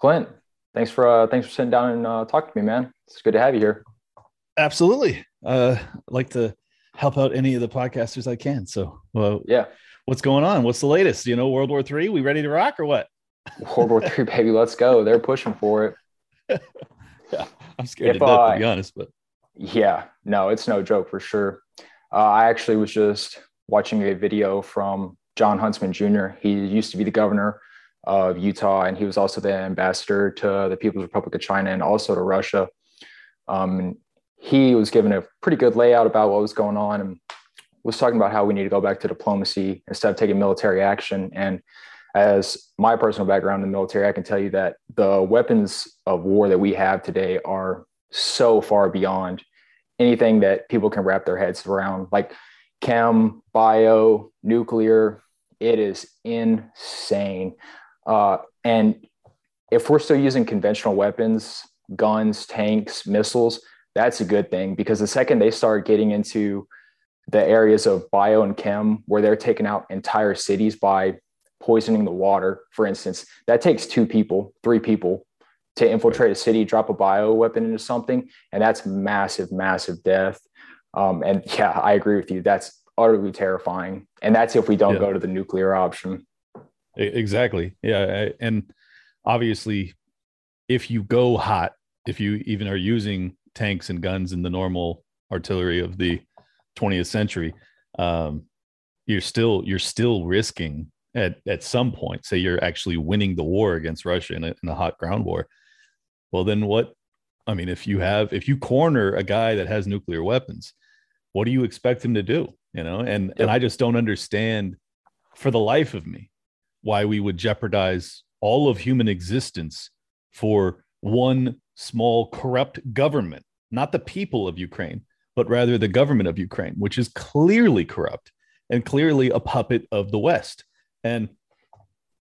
Clint, thanks for uh, thanks for sitting down and uh, talking to me, man. It's good to have you here. Absolutely. Uh, I'd like to help out any of the podcasters I can. So, well, yeah. What's going on? What's the latest? You know, World War Three. We ready to rock or what? World War Three, baby. Let's go. They're pushing for it. yeah, I'm scared if, to death, uh, to be honest. But yeah, no, it's no joke for sure. Uh, I actually was just watching a video from Jon Huntsman Jr. He used to be the governor of Utah, and he was also the ambassador to the People's Republic of China and also to Russia. Um, he was given a pretty good layout about what was going on and was talking about how we need to go back to diplomacy instead of taking military action. And as my personal background in the military, I can tell you that the weapons of war that we have today are so far beyond anything that people can wrap their heads around. Like chem, bio, nuclear, it is insane. Uh, and if we're still using conventional weapons, guns, tanks, missiles, that's a good thing because the second they start getting into the areas of bio and chem where they're taking out entire cities by poisoning the water, for instance, that takes two people, three people to infiltrate a city, drop a bio weapon into something, and that's massive, massive death. Um, and yeah, I agree with you. That's utterly terrifying. And that's if we don't yeah. go to the nuclear option. Exactly. Yeah. And obviously, if you go hot, if you even are using tanks and guns in the normal artillery of the 20th century, um, you're still you're still risking at at some point. Say you're actually winning the war against Russia in a, in a hot ground war. Well, then what? I mean, if you have if you corner a guy that has nuclear weapons, what do you expect him to do? You know, and yep. and I just don't understand for the life of me why we would jeopardize all of human existence for one small corrupt government, not the people of Ukraine, but rather the government of Ukraine, which is clearly corrupt and clearly a puppet of the West. And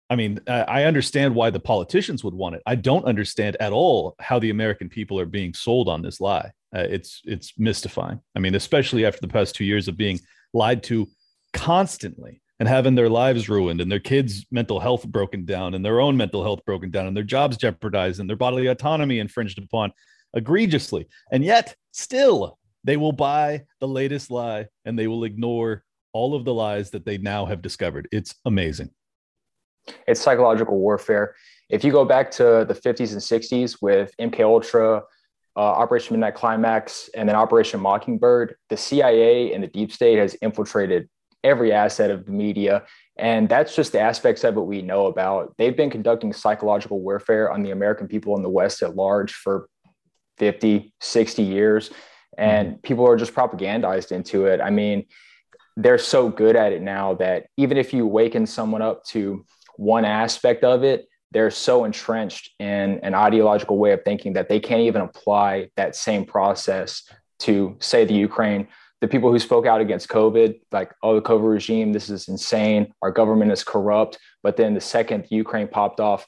I mean, I understand why the politicians would want it. I don't understand at all how the American people are being sold on this lie. Uh, it's it's mystifying. I mean, especially after the past two years of being lied to constantly and having their lives ruined and their kids' mental health broken down and their own mental health broken down and their jobs jeopardized and their bodily autonomy infringed upon egregiously. And yet, still, they will buy the latest lie and they will ignore all of the lies that they now have discovered. It's amazing. It's psychological warfare. If you go back to the 50s and 60s with MK Ultra, uh, Operation Midnight Climax, and then Operation Mockingbird, the CIA and the deep state has infiltrated every asset of the media. And that's just the aspects of it we know about. They've been conducting psychological warfare on the American people in the West at large for 50, 60 years. And mm-hmm. people are just propagandized into it. I mean, they're so good at it now that even if you waken someone up to one aspect of it, they're so entrenched in an ideological way of thinking that they can't even apply that same process to, say, the Ukraine. The people who spoke out against COVID, like, oh, the COVID regime, this is insane. Our government is corrupt. But then the second Ukraine popped off,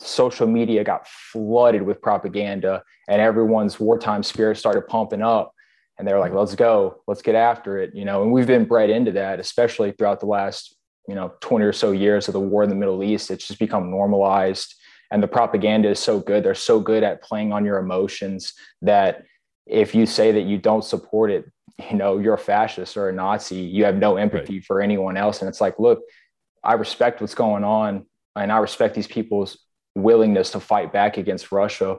social media got flooded with propaganda and everyone's wartime spirit started pumping up. And they're like let's go let's get after it you know? And we've been bred into that especially throughout the last you know 20 or so years of the war in the middle east. It's just become normalized. And the propaganda is so good. They're so good at playing on your emotions that if you say that you don't support it you know you're a fascist or a nazi you have no empathy right. for anyone else and it's like look i respect what's going on and i respect these people's willingness to fight back against russia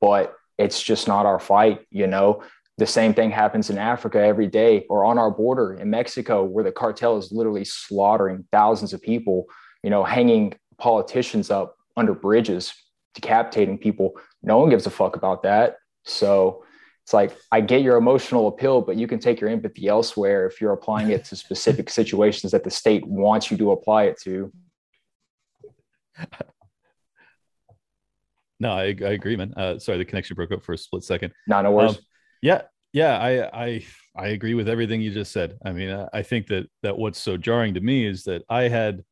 but it's just not our fight you know the same thing happens in Africa every day or on our border in Mexico, where the cartel is literally slaughtering thousands of people, you know, hanging politicians up under bridges, decapitating people. No one gives a fuck about that. So it's like, I get your emotional appeal, but you can take your empathy elsewhere if you're applying it to specific situations that the state wants you to apply it to. No, I, I agree, man. Uh, sorry, the connection broke up for a split second. No, no worries. Um, yeah, yeah, I I I agree with everything you just said. I mean, I think that that what's so jarring to me is that I had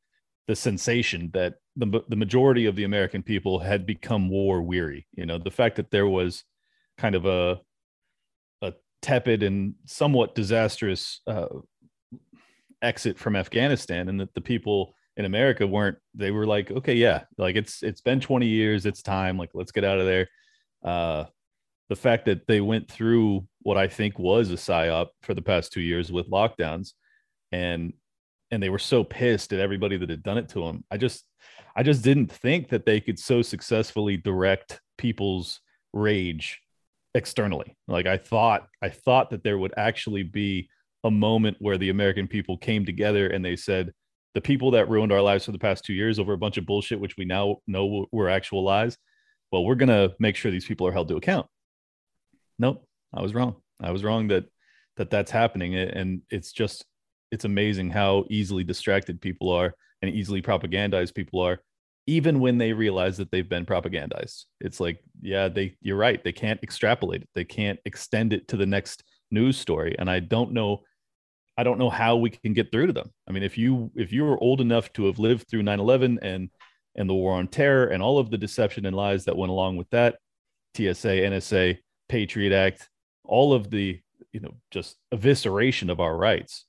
the sensation that the the majority of the American people had become war weary. You know, the fact that there was kind of a a tepid and somewhat disastrous uh, exit from Afghanistan, and that the people in America weren't they were like, okay, yeah, like it's it's been 20 years, it's time, like let's get out of there. Uh the fact that they went through what I think was a psyop for the past two years with lockdowns and and they were so pissed at everybody that had done it to them. I just I just didn't think that they could so successfully direct people's rage externally. Like I thought I thought that there would actually be a moment where the American people came together and they said, the people that ruined our lives for the past two years over a bunch of bullshit, which we now know were actual lies, well, we're going to make sure these people are held to account. Nope, I was wrong. I was wrong that that that's happening, and it's just it's amazing how easily distracted people are and easily propagandized people are, even when they realize that they've been propagandized. It's like, yeah, they you're right. They can't extrapolate it. They can't extend it to the next news story, and I don't know I don't know how we can get through to them. I mean, if you if you were old enough to have lived through 9/11 and and the war on terror and all of the deception and lies that went along with that, TSA, NSA, Patriot Act, all of the, you know, just evisceration of our rights.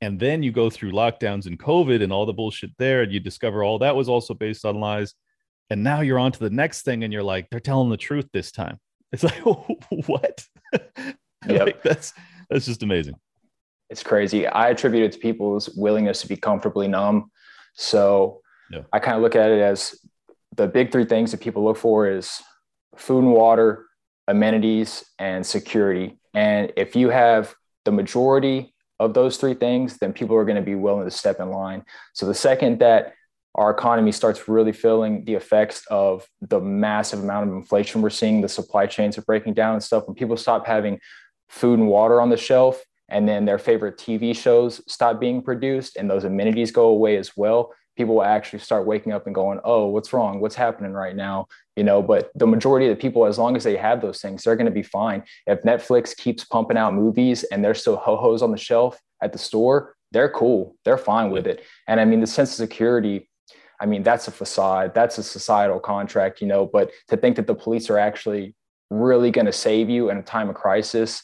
And then you go through lockdowns and COVID and all the bullshit there, and you discover all that was also based on lies. And now you're on to the next thing, and you're like, they're telling the truth this time. It's like, what? Yep. like, that's that's just amazing it's crazy. I attribute it to people's willingness to be comfortably numb. So yeah. I kind of look at it as the big three things that people look for is food and water, amenities, and security. And if you have the majority of those three things, then people are going to be willing to step in line. So the second that our economy starts really feeling the effects of the massive amount of inflation we're seeing, the supply chains are breaking down and stuff, when people stop having food and water on the shelf, and then their favorite TV shows stop being produced and those amenities go away as well, people will actually start waking up and going, oh, what's wrong? What's happening right now? You know, but the majority of the people, as long as they have those things, they're going to be fine. If Netflix keeps pumping out movies and there's still ho hos on the shelf at the store, they're cool. They're fine with it. And I mean, the sense of security, I mean, that's a facade, that's a societal contract, you know, but to think that the police are actually really going to save you in a time of crisis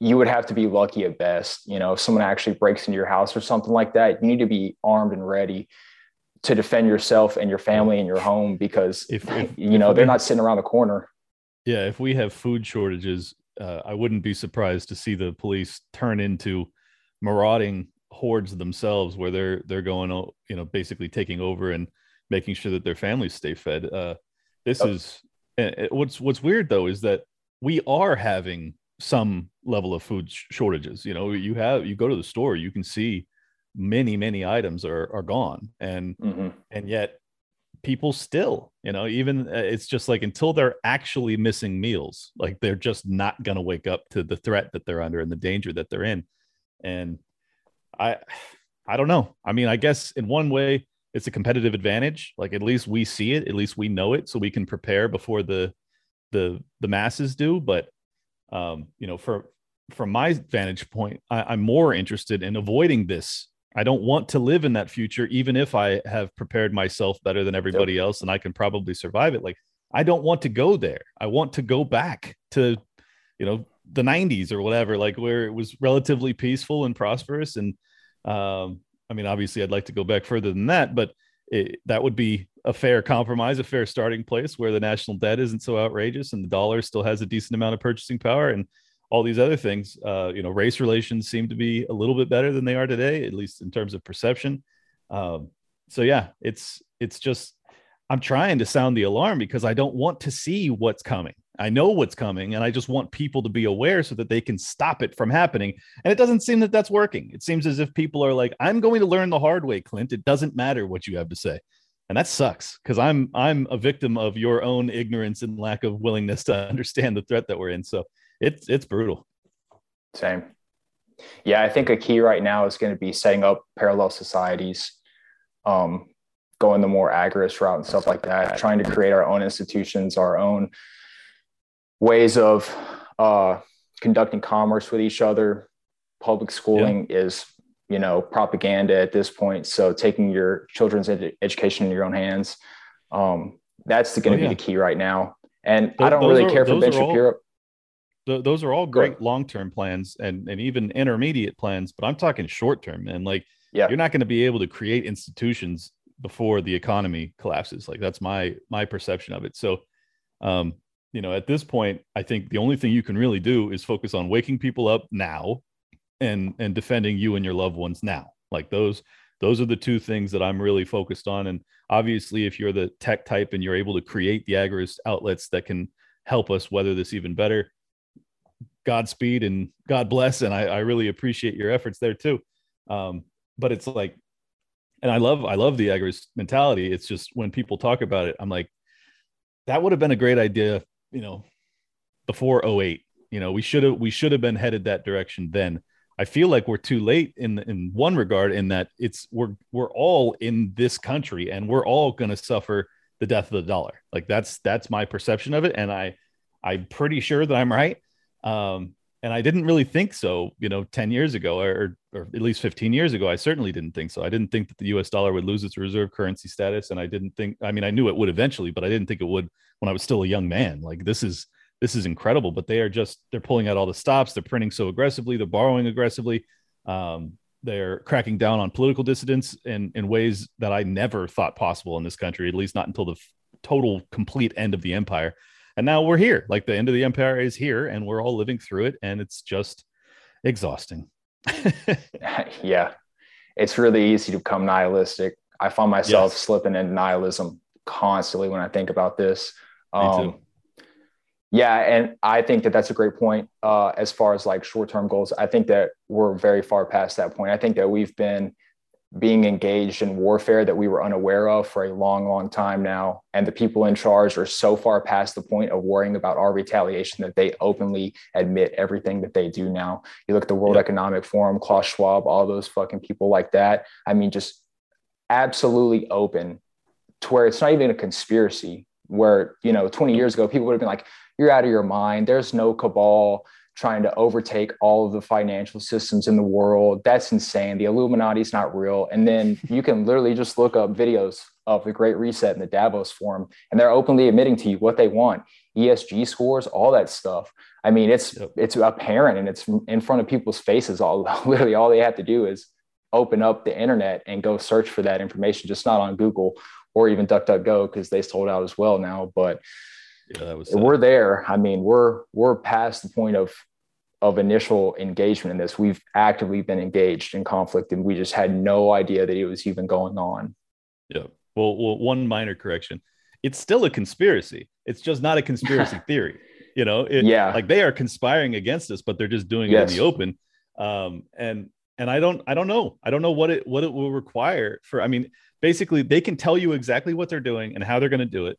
you would have to be lucky at best. You know, if someone actually breaks into your house or something like that, you need to be armed and ready to defend yourself and your family and your home because if, if you know if they're we, not sitting around the corner. Yeah, if we have food shortages, uh, I wouldn't be surprised to see the police turn into marauding hordes themselves, where they're they're going, you know, basically taking over and making sure that their families stay fed. Uh, this is what's what's weird though is that we are having some level of food shortages. You know, you have you go to the store, you can see many many items are are gone, and mm-hmm. and yet people still, you know, even uh, it's just like until they're actually missing meals, like they're just not going to wake up to the threat that they're under and the danger that they're in, and I I don't know. I mean, I guess in one way it's a competitive advantage. Like at least we see it, at least we know it, so we can prepare before the the the masses do. But um, you know, for from my vantage point, I, am more interested in avoiding this. I don't want to live in that future, even if I have prepared myself better than everybody yep. else and I can probably survive it. Like I don't want to go there. I want to go back to, you know, the 90s or whatever, like where it was relatively peaceful and prosperous. And um, I mean, obviously, I'd like to go back further than that, but it, that would be a fair compromise, a fair starting place where the national debt isn't so outrageous and the dollar still has a decent amount of purchasing power and all these other things. Uh, you know, race relations seem to be a little bit better than they are today, at least in terms of perception. Um, so yeah, it's it's just I'm trying to sound the alarm because I don't want to see what's coming. I know what's coming, and I just want people to be aware so that they can stop it from happening. And it doesn't seem that that's working. It seems as if people are like, "I'm going to learn the hard way, Clint. It doesn't matter what you have to say." and that sucks because i'm i'm a victim of your own ignorance and lack of willingness to understand the threat that we're in so it's it's brutal same yeah i think a key right now is going to be setting up parallel societies um, going the more agorist route and stuff like that trying to create our own institutions our own ways of uh, conducting commerce with each other public schooling yeah. is you know propaganda at this point so taking your children's ed- education in your own hands um, that's going to oh, yeah. be the key right now and i don't really are, care for ben shapiro all, those are all great long-term plans and, and even intermediate plans but i'm talking short-term and like yeah. you're not going to be able to create institutions before the economy collapses. Like that's my my perception of it. So, um, you know, at this point, I think the only thing you can really do is focus on waking people up now, and and defending you and your loved ones now. Like those those are the two things that I'm really focused on. And obviously, if you're the tech type and you're able to create the agorist outlets that can help us weather this even better, Godspeed and God bless. And I, I really appreciate your efforts there too. Um, but it's like, and I love I love the agorist mentality. It's just when people talk about it, I'm like, that would have been a great idea, you know, before 08. You know, we should have we should have been headed that direction then. I feel like we're too late in in one regard in that it's we're we're all in this country and we're all going to suffer the death of the dollar. Like that's that's my perception of it, and I I'm pretty sure that I'm right. Um, and I didn't really think so, you know, 10 years ago or, or at least 15 years ago. I certainly didn't think so. I didn't think that the US dollar would lose its reserve currency status. And I didn't think, I mean, I knew it would eventually, but I didn't think it would when I was still a young man. Like this is, this is incredible, but they are just, they're pulling out all the stops. They're printing so aggressively. They're borrowing aggressively. Um, they're cracking down on political dissidents in, in ways that I never thought possible in this country, at least not until the total complete end of the empire and now we're here. Like the end of the empire is here and we're all living through it and it's just exhausting. Yeah. It's really easy to become nihilistic. I find myself yes. slipping into nihilism constantly when i think about this. Um, yeah and i think that that's a great point uh, as far as like short-term goals. I think that we're very far past that point. I think that we've been being engaged in warfare that we were unaware of for a long, long time now. And the people in charge are so far past the point of worrying about our retaliation that they openly admit everything that they do now. You look at the World. Economic Forum, Klaus Schwab, all those fucking people like that. I mean, just absolutely open to where it's not even a conspiracy. Where, you know, 20 years ago, people would have been like, you're out of your mind. There's no cabal trying to overtake all of the financial systems in the world. That's insane. The Illuminati is not real. And then you can literally just look up videos of the Great Reset and the Davos Forum, and they're openly admitting to you what they want, ESG scores, all that stuff. I mean, it's yep. it's apparent and it's in front of people's faces. All literally all they have to do is open up the internet and go search for that information, just not on Google or even DuckDuckGo because they sold out as well now. But yeah, that was we're there. I mean, we're we're past the point of of initial engagement in this. We've actively been engaged in conflict and we just had no idea that it was even going on. Yeah. Well, well one minor correction. It's still a conspiracy. It's just not a conspiracy theory. You know, it, yeah, like they are conspiring against us, but they're just doing yes. it in the open. Um, and and I don't I don't know. I don't know what it what it will require for I mean, basically they can tell you exactly what they're doing and how they're going to do it.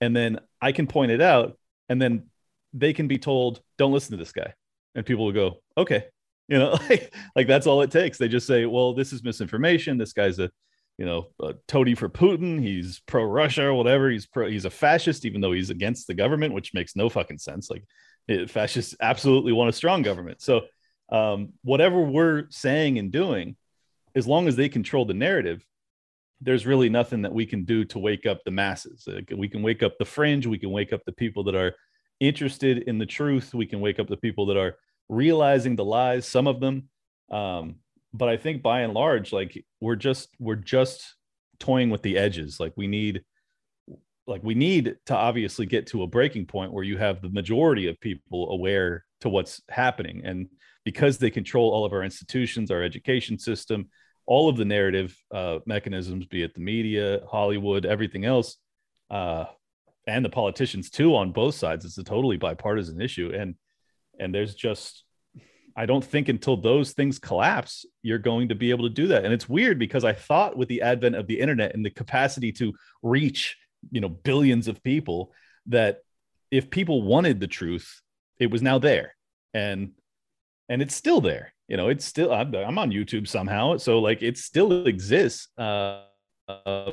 And then I can point it out and then they can be told, don't listen to this guy and people will go, okay, you know, like, like that's all it takes. They just say, well, this is misinformation. This guy's a, you know, a toady for Putin. He's pro Russia or whatever. He's pro, he's a fascist, even though he's against the government, which makes no fucking sense. Like it, fascists absolutely want a strong government. So um, whatever we're saying and doing, as long as they control the narrative, there's really nothing that we can do to wake up the masses. we can wake up the fringe. We can wake up the people that are interested in the truth. We can wake up the people that are realizing the lies, some of them. Um, but I think by and large, like we're just we're just toying with the edges. Like we need like we need to obviously get to a breaking point where you have the majority of people aware to what's happening and because they control all of our institutions our education system all of the narrative uh, mechanisms be it the media hollywood everything else uh, and the politicians too on both sides. It's a totally bipartisan issue, and and there's just I don't think until those things collapse, you're going to be able to do that. And it's weird because I thought with the advent of the internet and the capacity to reach, you know, billions of people, that if people wanted the truth, it was now there. And and it's still there. You know, it's still I'm, I'm on YouTube somehow, so like it still exists. Uh, uh,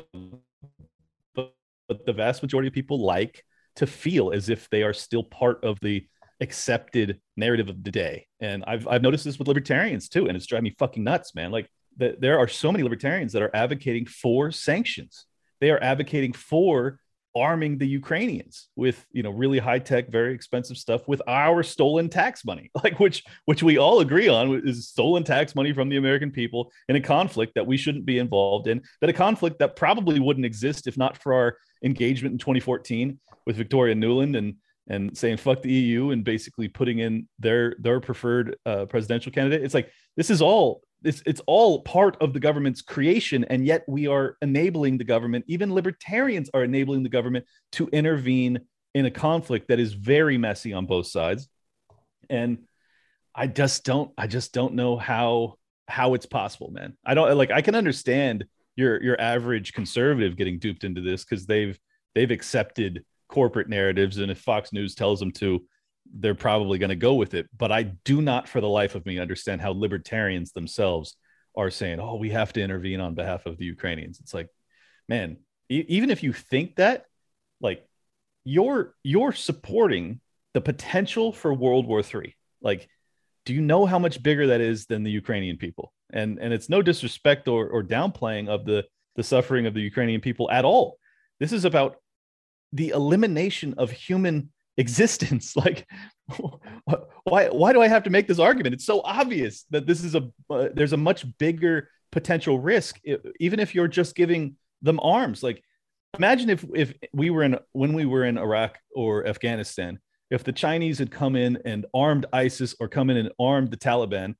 but the vast majority of people like to feel as if they are still part of the accepted narrative of the day. And I've, I've noticed this with libertarians too. And it's driving me fucking nuts, man. Like that there are so many libertarians that are advocating for sanctions. They are advocating for arming the Ukrainians with you know really high tech, very expensive stuff with our stolen tax money, like which which we all agree on is stolen tax money from the American people in a conflict that we shouldn't be involved in, that a conflict that probably wouldn't exist if not for our engagement in 2014 with Victoria Nuland and and saying fuck the EU and basically putting in their their preferred uh, presidential candidate. It's like this is all it's it's all part of the government's creation and yet we are enabling the government even libertarians are enabling the government to intervene in a conflict that is very messy on both sides and i just don't i just don't know how how it's possible man i don't like i can understand your your average conservative getting duped into this because they've they've accepted corporate narratives and if fox news tells them to they're probably going to go with it. But I do not, for the life of me, understand how libertarians themselves are saying, "Oh, we have to intervene on behalf of the Ukrainians." It's like, man, e- even if you think that, like, you're you're supporting the potential for World War three Like, do you know how much bigger that is than the Ukrainian people? And and it's no disrespect or or downplaying of the the suffering of the Ukrainian people at all. This is about the elimination of human existence. Like why why do i have to make this argument? It's so obvious that this is a uh, there's a much bigger potential risk even if you're just giving them arms. Like imagine if if we were in when we were in iraq or afghanistan if the chinese had come in and armed isis or come in and armed the taliban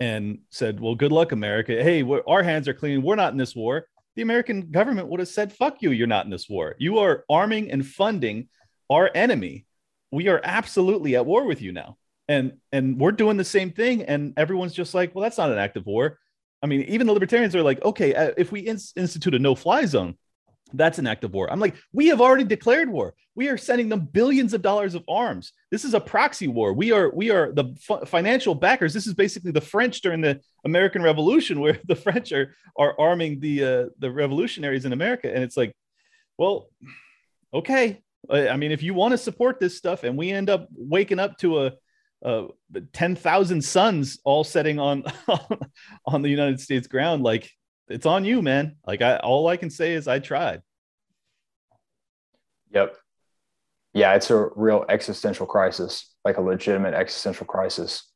and said well good luck america. Hey our hands are clean. We're not in this war. The american government would have said fuck you you're not in this war. You are arming and funding our enemy. We are absolutely at war with you now. And and we're doing the same thing. And everyone's just like well that's not an act of war. I mean even the libertarians are like okay uh, if we in- institute a no fly zone that's an act of war. I'm like we have already declared war. We are sending them billions of dollars of arms. This is a proxy war. We are we are the f- financial backers. This is basically the french during the american revolution where the french are are arming the uh, the revolutionaries in america. And it's like well okay. I mean, if you want to support this stuff and we end up waking up to a, a 10,000 suns all setting on, on the United States ground, like it's on you, man. Like I, all I can say is I tried. Yep. Yeah. It's a real existential crisis, like a legitimate existential crisis.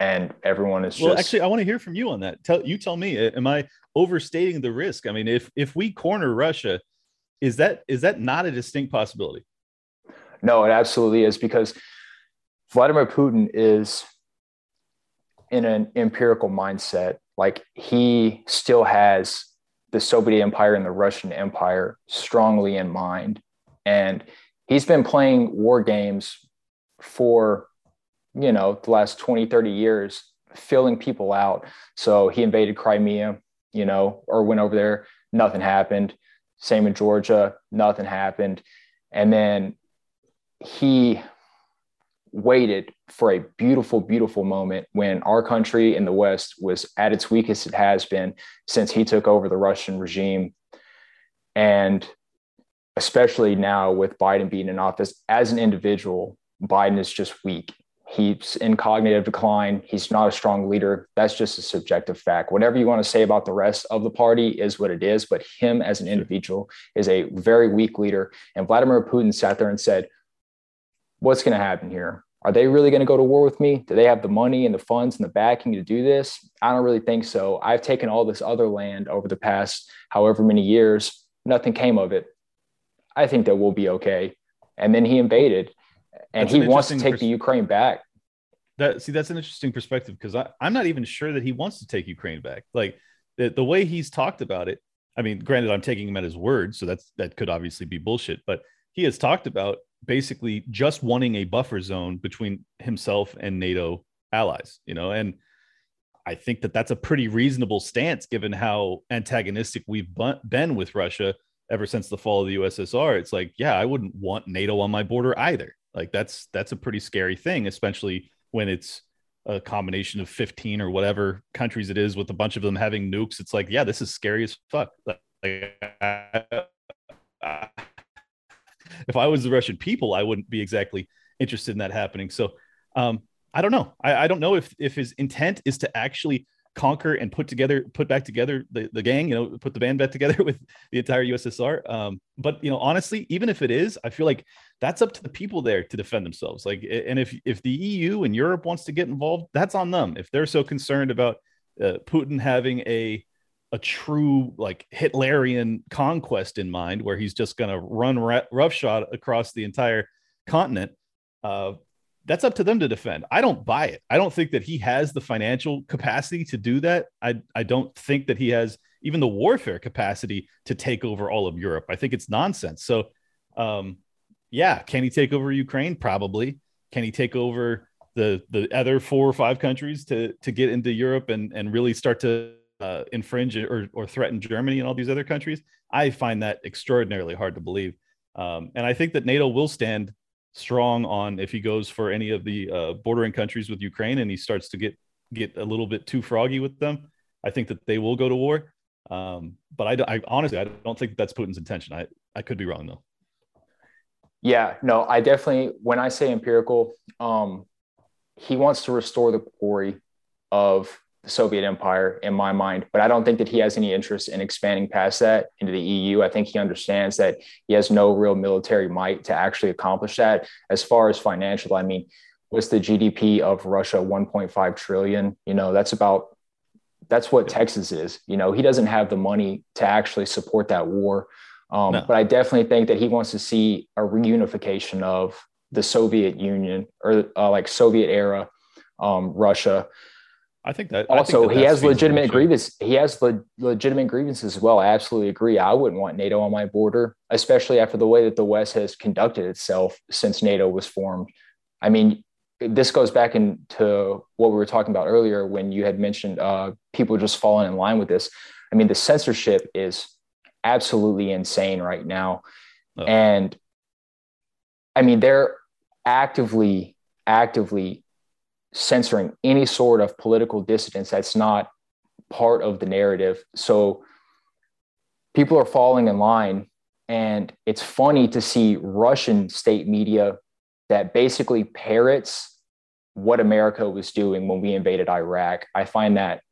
And everyone is well, just... actually, I want to hear from you on that. Tell you tell me, am I overstating the risk? I mean, if, if we corner Russia, is that is that not a distinct possibility? No, it absolutely is because Vladimir Putin is in an empirical mindset. Like he still has the Soviet Empire and the Russian Empire strongly in mind. And he's been playing war games for, you know, the last 20, 30 years, filling people out. So he invaded Crimea, you know, or went over there, nothing happened. Same in Georgia, nothing happened. And then he waited for a beautiful, beautiful moment when our country in the West was at its weakest it has been since he took over the Russian regime. And especially now with Biden being in office, as an individual, Biden is just weak. He's in cognitive decline. He's not a strong leader. That's just a subjective fact. Whatever you want to say about the rest of the party is what it is. But him as an individual is a very weak leader. And Vladimir Putin sat there and said, what's going to happen here? Are they really going to go to war with me? Do they have the money and the funds and the backing to do this? I don't really think so. I've taken all this other land over the past however many years. Nothing came of it. I think that we'll be okay. And then he invaded and that's he wants to take pers- the Ukraine back. That see, that's an interesting perspective because I'm not even sure that he wants to take Ukraine back. Like the, the way he's talked about it. I mean, granted, I'm taking him at his word, so that's that could obviously be bullshit, but he has talked about basically just wanting a buffer zone between himself and NATO allies, you know, and I think that that's a pretty reasonable stance given how antagonistic we've been with Russia ever since the fall of the USSR. It's like, yeah, I wouldn't want NATO on my border either. Like that's that's a pretty scary thing, especially when it's a combination of 15 or whatever countries it is with a bunch of them having nukes. It's like, yeah, this is scary as fuck. Like, I, if I was the Russian people, I wouldn't be exactly interested in that happening. So um, I don't know. I, I don't know if if his intent is to actually conquer and put together, put back together the, the gang, you know, put the band back together with the entire USSR. Um, but you know, honestly, even if it is, I feel like that's up to the people there to defend themselves. Like, and if if the EU and Europe wants to get involved, that's on them. If they're so concerned about uh, Putin having a a true like Hitlerian conquest in mind, where he's just going to run roughshod across the entire continent, uh, that's up to them to defend. I don't buy it. I don't think that he has the financial capacity to do that. I, I don't think that he has even the warfare capacity to take over all of Europe. I think it's nonsense. So, um, yeah, can he take over Ukraine? Probably. Can he take over the the other four or five countries to to get into Europe and and really start to uh, infringe or or threaten Germany and all these other countries? I find that extraordinarily hard to believe. Um, and I think that NATO will stand strong on if he goes for any of the uh, bordering countries with Ukraine and he starts to get get a little bit too froggy with them, I think that they will go to war. Um, but I, I honestly I don't think that's Putin's intention. I I could be wrong though. Yeah, no, I definitely when I say empirical, um, he wants to restore the glory of the Soviet Empire in my mind, but I don't think that he has any interest in expanding past that into the EU. I think he understands that he has no real military might to actually accomplish that. As far as financial, I mean, what's the GDP of Russia? 1.5 trillion. You know, that's about that's what Texas is. You know, he doesn't have the money to actually support that war. Um, no. But I definitely think that he wants to see a reunification of the Soviet Union or uh, like Soviet era um, Russia I think that also think that he has legitimate grievances. He has le- legitimate grievances as well. I absolutely agree. I wouldn't want NATO on my border, especially after the way that the West has conducted itself since NATO was formed. I mean, this goes back into what we were talking about earlier when you had mentioned uh, people just falling in line with this. I mean, the censorship is absolutely insane right now, oh. and I mean they're actively actively censoring any sort of political dissidence that's not part of the narrative. So people are falling in line. And it's funny to see Russian state media that basically parrots what America was doing when we invaded Iraq. I find that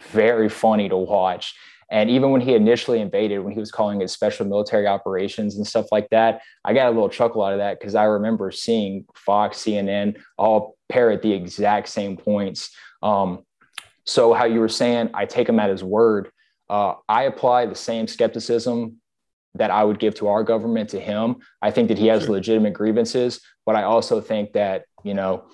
very funny to watch. And even when he initially invaded, when he was calling it special military operations and stuff like that, I got a little chuckle out of that because I remember seeing Fox, CNN all parrot the exact same points. Um, so, how you were saying, I take him at his word. Uh, I apply the same skepticism that I would give to our government to him. I think that he has sure. legitimate grievances, but I also think that, you know,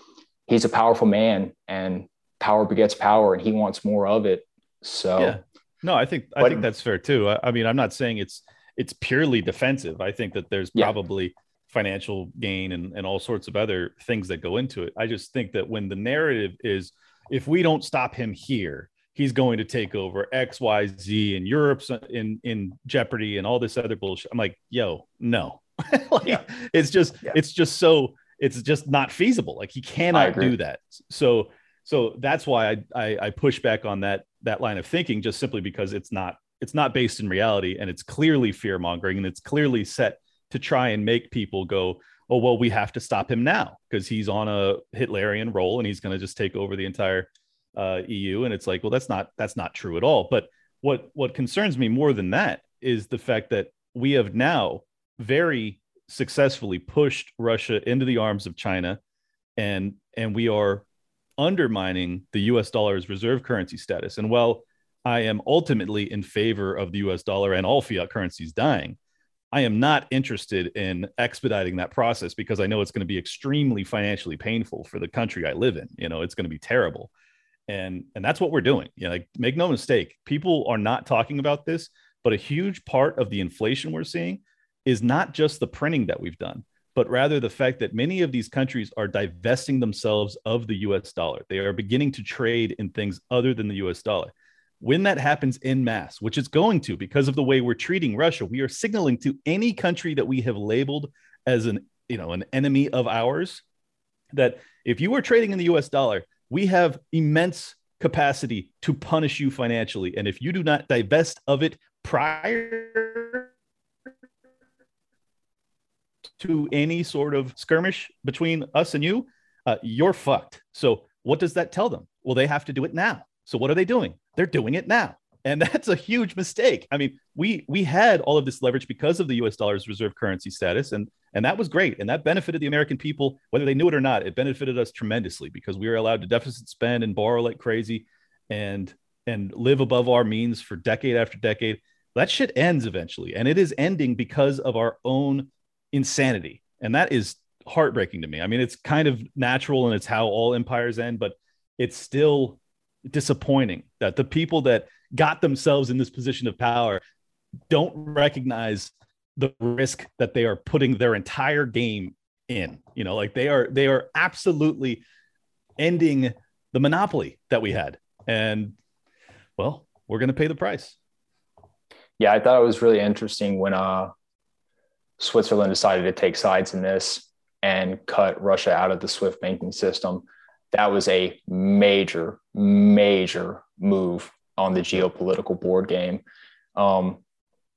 he's a powerful man and power begets power and he wants more of it. So, yeah. No, I think I think that's fair too. I, I, mean, I'm not saying it's it's purely defensive. I think that there's probably yeah. Financial gain and, and all sorts of other things that go into it. I just think that when the narrative is if we don't stop him here, he's going to take over X, Y, Z, and Europe's in in jeopardy and all this other bullshit. I'm like, yo, no. like, yeah. It's just yeah. it's just so it's just not feasible. Like he cannot do that. So so that's why I, I I push back on that that line of thinking just simply because it's not it's not based in reality and it's clearly fear mongering and it's clearly set to try and make people go oh well we have to stop him now because he's on a hitlerian roll and he's going to just take over the entire uh, eu and it's like well that's not that's not true at all but what what concerns me more than that is the fact that we have now very successfully pushed russia into the arms of china and and we are undermining the US dollar's reserve currency status. And while I am ultimately in favor of the US dollar and all fiat currencies dying, I am not interested in expediting that process because I know it's going to be extremely financially painful for the country I live in. You know, it's going to be terrible. And and that's what we're doing. You know, like make no mistake, people are not talking about this, but a huge part of the inflation we're seeing is not just the printing that we've done but rather the fact that many of these countries are divesting themselves of the US dollar. They are beginning to trade in things other than the US dollar. When that happens in mass, which it's going to because of the way we're treating Russia, we are signaling to any country that we have labeled as an, you know, an enemy of ours that if you are trading in the US dollar, we have immense capacity to punish you financially. And if you do not divest of it prior to any sort of skirmish between us and you, uh, you're fucked. So what does that tell them? Well, they have to do it now. So what are they doing? They're doing it now. And that's a huge mistake. I mean, we we had all of this leverage because of the US dollar's reserve currency status and and that was great and that benefited the American people whether they knew it or not. It benefited us tremendously because we were allowed to deficit spend and borrow like crazy and and live above our means for decade after decade. That shit ends eventually and it is ending because of our own insanity. And that is heartbreaking to me. I mean, it's kind of natural and it's how all empires end, but it's still disappointing that the people that got themselves in this position of power don't recognize the risk that they are putting their entire game in. You know like they are they are absolutely ending the monopoly that we had. And well we're going to pay the price. Yeah i thought it was really interesting when uh switzerland decided to take sides in this and cut russia out of the swift banking system that was a major major move on the geopolitical board game. Um,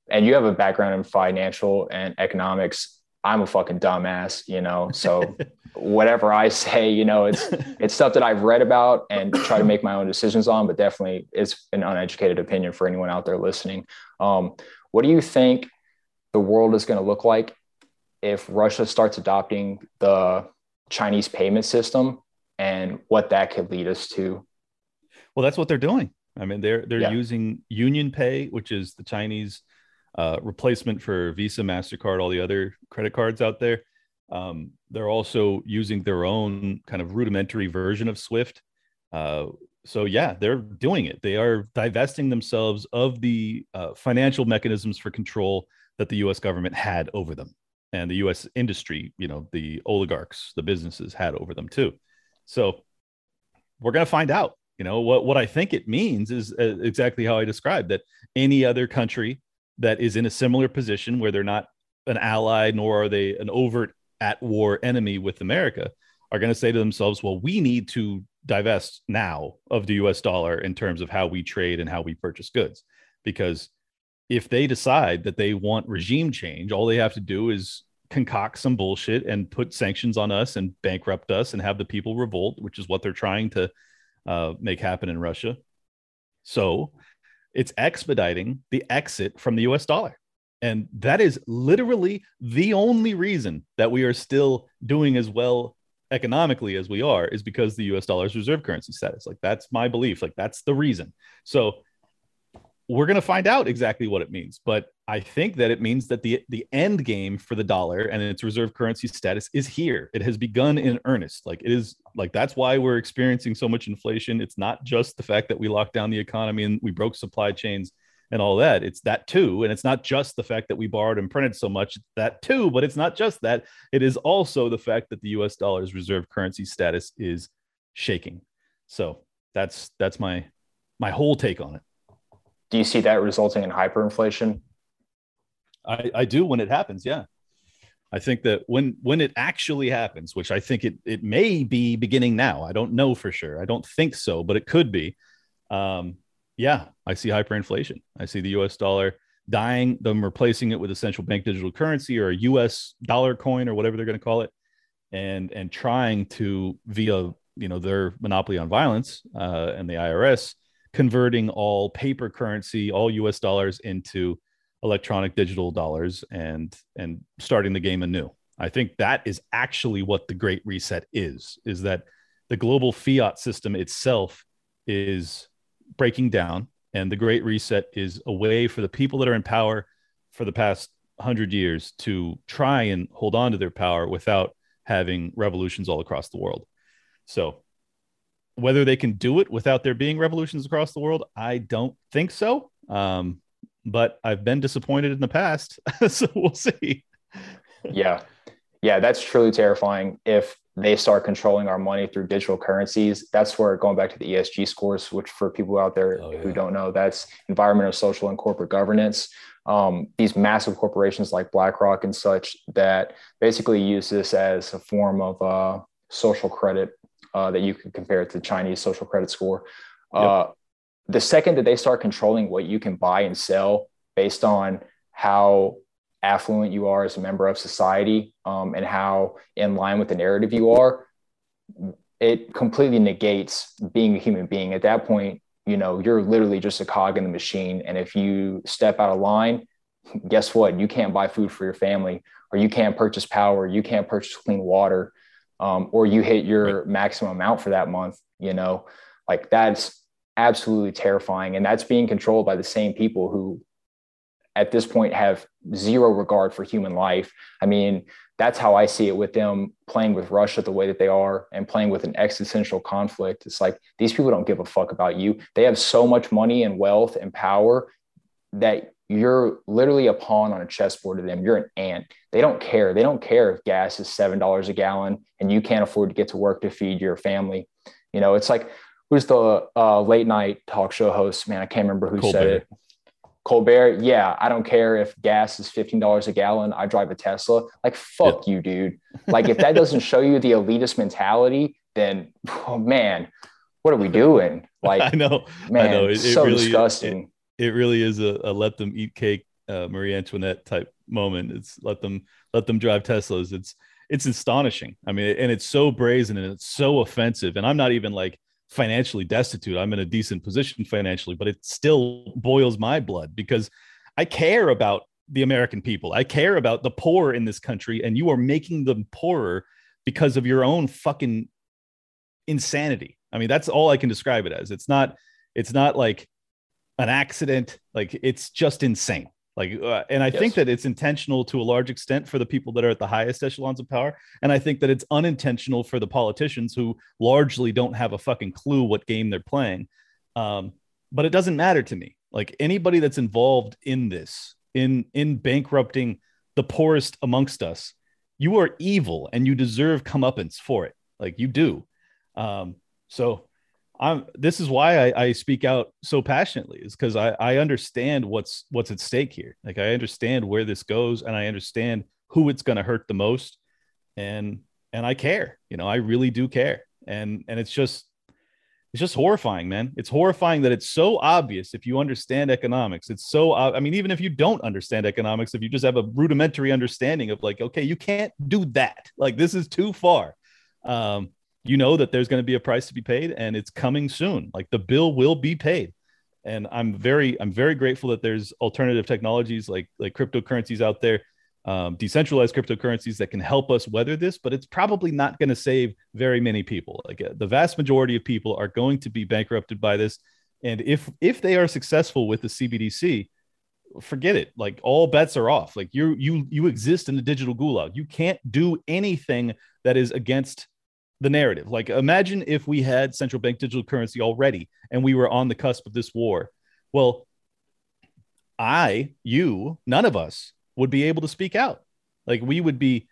and you have a background in financial and economics. I'm a fucking dumbass, you know. So whatever I say, you know, it's it's stuff that I've read about and try to make my own decisions on. But definitely, it's an uneducated opinion for anyone out there listening. Um, what do you think the world is going to look like if Russia starts adopting the Chinese payment system, and what that could lead us to? Well, that's what they're doing. I mean, they're they're yeah. using UnionPay, which is the Chinese uh, replacement for Visa, Mastercard, all the other credit cards out there. Um, they're also using their own kind of rudimentary version of Swift. Uh, so yeah, they're doing it. They are divesting themselves of the uh, financial mechanisms for control that the U.S. government had over them, and the U.S. industry, you know, the oligarchs, the businesses had over them too. So we're going to find out you know what what I think it means is uh, exactly how I described that any other country that is in a similar position where they're not an ally nor are they an overt at war enemy with America are going to say to themselves, well, we need to divest now of the US dollar in terms of how we trade and how we purchase goods. Because if they decide that they want regime change, all they have to do is concoct some bullshit and put sanctions on us and bankrupt us and have the people revolt, which is what they're trying to uh, make happen in Russia. So it's expediting the exit from the US dollar. And that is literally the only reason that we are still doing as well economically as we are is because the US dollar's reserve currency status. Like that's my belief. Like that's the reason. So we're going to find out exactly what it means but i think that it means that the the end game for the dollar and its reserve currency status is here. It has begun in earnest. Like it is like that's why we're experiencing so much inflation. It's not just the fact that we locked down the economy and we broke supply chains and all that. It's that too. And it's not just the fact that we borrowed and printed so much. That too but it's not just that. It is also the fact that the us dollar's reserve currency status is shaking. So that's that's my my whole take on it. Do you see that resulting in hyperinflation? I, I do when it happens. Yeah. I think that when when it actually happens, which I think it it may be beginning now. I don't know for sure. I don't think so, but it could be. Um, yeah, I see hyperinflation. I see the U.S. dollar dying, them replacing it with a central bank digital currency or a U.S. dollar coin or whatever they're going to call it, and and trying to via you know their monopoly on violence uh, and the IRS converting all paper currency, all US dollars into electronic digital dollars and and starting the game anew. I think that is actually what the great reset is is that the global fiat system itself is breaking down and the great reset is a way for the people that are in power for the past 100 years to try and hold on to their power without having revolutions all across the world. So whether they can do it without there being revolutions across the world, I don't think so. Um, but I've been disappointed in the past, so we'll see. yeah, yeah, that's truly terrifying. If they start controlling our money through digital currencies, that's where going back to the ESG scores, which for people out there oh, yeah. who don't know, that's environmental, social, and corporate governance. Um, these massive corporations like BlackRock and such that basically use this as a form of uh, social credit uh, that you can compare it to Chinese social credit score. Uh, yep. The second that they start controlling what you can buy and sell based on how affluent you are as a member of society um, and how in line with the narrative you are, it completely negates being a human being. At that point, you know, you're literally just a cog in the machine. And if you step out of line, guess what? You can't buy food for your family, or you can't purchase power, you can't purchase clean water, um, or you hit your maximum amount for that month. You know, like that's absolutely terrifying. And that's being controlled by the same people who, at this point, have zero regard for human life. I mean, that's how I see it with them playing with Russia the way that they are and playing with an existential conflict. It's like these people don't give a fuck about you. They have so much money and wealth and power that you're literally a pawn on a chessboard to them. You're an ant. They don't care. They don't care if gas is $7 a gallon and you can't afford to get to work to feed your family. You know, it's like who's the uh, late night talk show host? Man, I can't remember who Colbert. said it. Colbert, yeah, I don't care if gas is $15 a gallon. I drive a Tesla. Like, fuck yeah. you, dude. Like, if that doesn't show you the elitist mentality, then, oh, man, what are we doing? Like, I know, man, I know. It, so really, disgusting. It, it, really is a, a, let them eat cake, uh, Marie Antoinette type moment. It's let them let them drive Teslas. It's it's astonishing. I mean, and it's so brazen and it's so offensive. And I'm not even like financially destitute. I'm in a decent position financially, but it still boils my blood because I care about the American people. I care about the poor in this country, and you are making them poorer because of your own fucking insanity. I mean, that's all I can describe it as. It's not, it's not like an accident. Like it's just insane. Like, uh, and I yes. think that it's intentional to a large extent for the people that are at the highest echelons of power. And I think that it's unintentional for the politicians who largely don't have a fucking clue what game they're playing. Um, but it doesn't matter to me. Like anybody that's involved in this, in in bankrupting the poorest amongst us, you are evil and you deserve comeuppance for it. Like you do. Um, so I'm this is why I, I speak out so passionately is because I, I understand what's what's at stake here. Like I understand where this goes and I understand who it's gonna hurt the most. And and I care, you know, I really do care. And and it's just it's just horrifying, man. It's horrifying that it's so obvious if you understand economics. It's so I mean, even if you don't understand economics, if you just have a rudimentary understanding of like, okay, you can't do that. Like this is too far. Um, you know that there's going to be a price to be paid and it's coming soon. Like the bill will be paid. And i'm very i'm very grateful that there's alternative technologies like like cryptocurrencies out there um, decentralized cryptocurrencies that can help us weather this but it's probably not going to save very many people. Like uh, the vast majority of people are going to be bankrupted by this. And if if they are successful with the cbdc forget it. Like all bets are off. Like you you you exist in the digital gulag. You can't do anything that is against the narrative. Like, imagine if we had central bank digital currency already and we were on the cusp of this war. Well, I, you, none of us would be able to speak out. Like, we would be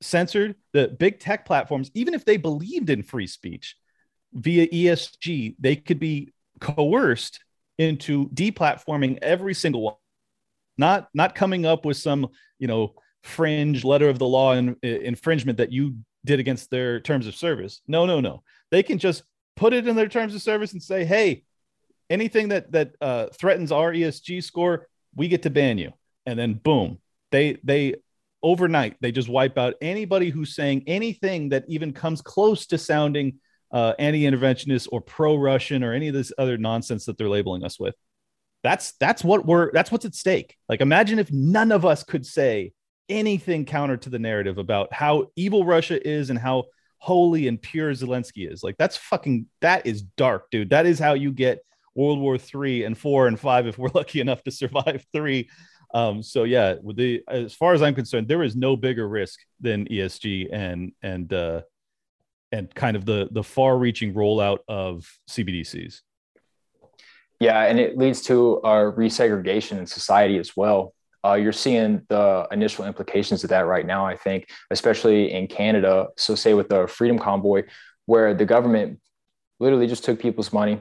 censored. The big tech platforms, even if they believed in free speech via ESG, they could be coerced into deplatforming every single one. Not, not coming up with some, you know, fringe letter of the law in, infringement that you did against their terms of service. No, no, no. They can just put it in their terms of service and say, hey, anything that that uh, threatens our ESG score, we get to ban you. And then boom, they they overnight they just wipe out anybody who's saying anything that even comes close to sounding uh, anti-interventionist or pro-Russian or any of this other nonsense that they're labeling us with. That's that's what we're that's what's at stake. Like imagine if none of us could say anything counter to the narrative about how evil Russia is and how holy and pure Zelensky is. Like that's fucking that is dark, dude. That is how you get World War three and four and five if we're lucky enough to survive three. Um, so yeah, with the as far as I'm concerned, there is no bigger risk than ESG and and uh, and kind of the the far-reaching rollout of CBDCs. Yeah, and it leads to our resegregation in society as well uh, you're seeing the initial implications of that right now, I think, especially in Canada. So, say with the Freedom Convoy, where the government literally just took people's money,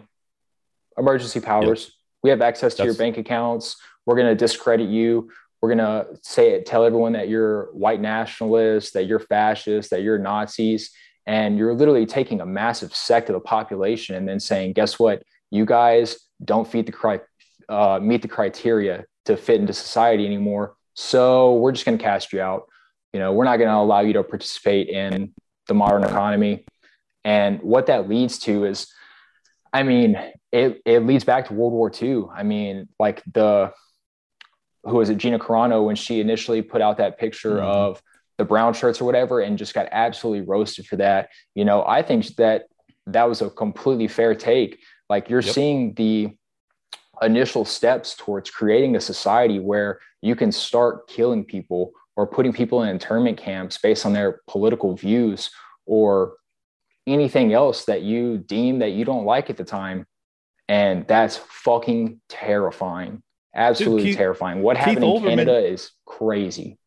emergency powers. Yep. We have access to That's... your bank accounts. We're going to discredit you. We're going to say it, tell everyone that you're white nationalists, that you're fascists, that you're Nazis. And you're literally taking a massive sect of the population and then saying, guess what? You guys don't feed the cri- uh, meet the criteria to fit into society anymore. So we're just going to cast you out. You know, we're not going to allow you to participate in the modern economy. And what that leads to is, I mean, it, it leads back to World War II. I mean, like the who was it, Gina Carano, when she initially put out that picture mm-hmm. of the brown shirts or whatever, and just got absolutely roasted for that. You know, I think that that was a completely fair take. Like you're yep. seeing the initial steps towards creating a society where you can start killing people or putting people in internment camps based on their political views or anything else that you deem that you don't like at the time. And that's fucking terrifying. Absolutely Dude, Keith, Terrifying. What Keith happened in Olbermann, Canada is crazy.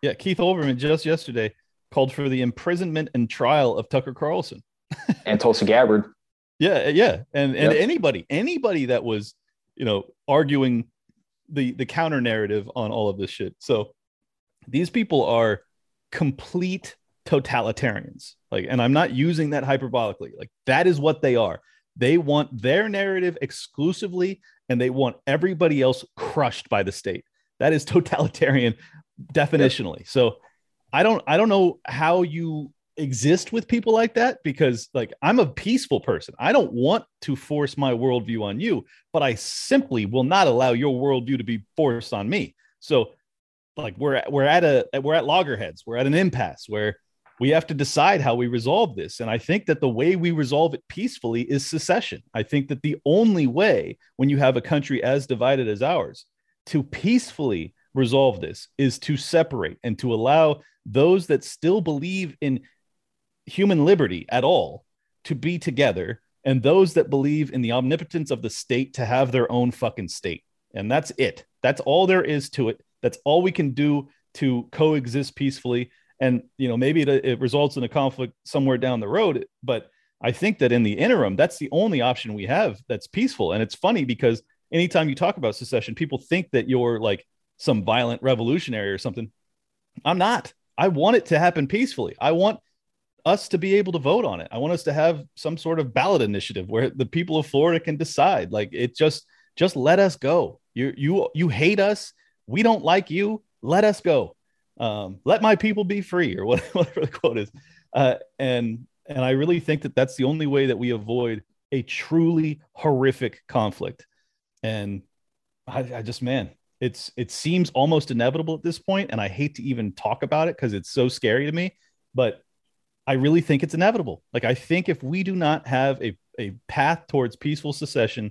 Yeah, Keith Olbermann just yesterday called for the imprisonment and trial of Tucker Carlson and Tulsi Gabbard. Yeah, yeah, and and yep. anybody, anybody that was, you know, arguing the the counter narrative on all of this shit. So these people are complete totalitarians. Like, and I'm not using that hyperbolically. Like that is what they are. They want their narrative exclusively and they want everybody else crushed by the state. That is totalitarian definitionally. Yep. So I don't I don't know how you exist with people like that because like I'm a peaceful person. I don't want to force my worldview on you, but I simply will not allow your worldview to be forced on me. So like we're we're at a we're at loggerheads. We're at an impasse where we have to decide how we resolve this. And I think that the way we resolve it peacefully is secession. I think that the only way, when you have a country as divided as ours, to peacefully resolve this is to separate and to allow those that still believe in human liberty at all to be together and those that believe in the omnipotence of the state to have their own fucking state. And that's it. That's all there is to it. That's all we can do to coexist peacefully and you know maybe it, it results in a conflict somewhere down the road but i think that in the interim that's the only option we have that's peaceful and it's funny because anytime you talk about secession people think that you're like some violent revolutionary or something i'm not i want it to happen peacefully i want us to be able to vote on it. I want us to have some sort of ballot initiative where the people of florida can decide. Like it just just let us go. You you you hate us. We don't like you. Let us go. Um, let my people be free or whatever the quote is. Uh, and and i really think that that's the only way that we avoid a truly horrific conflict. And I, I just man it's it seems almost inevitable at this point and i hate to even talk about it because it's so scary to me but i really think it's inevitable like i think if we do not have a, a path towards peaceful secession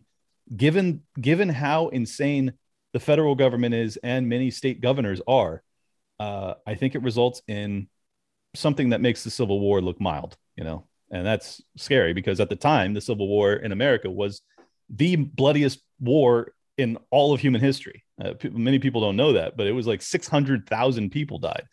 given given how insane the federal government is and many state governors are uh, I think it results in something that makes the Civil War look mild, you know, and that's scary because at the time, the Civil War in America was the bloodiest war in all of human history. Uh, p- many people don't know that, but it was like 600,000 people died.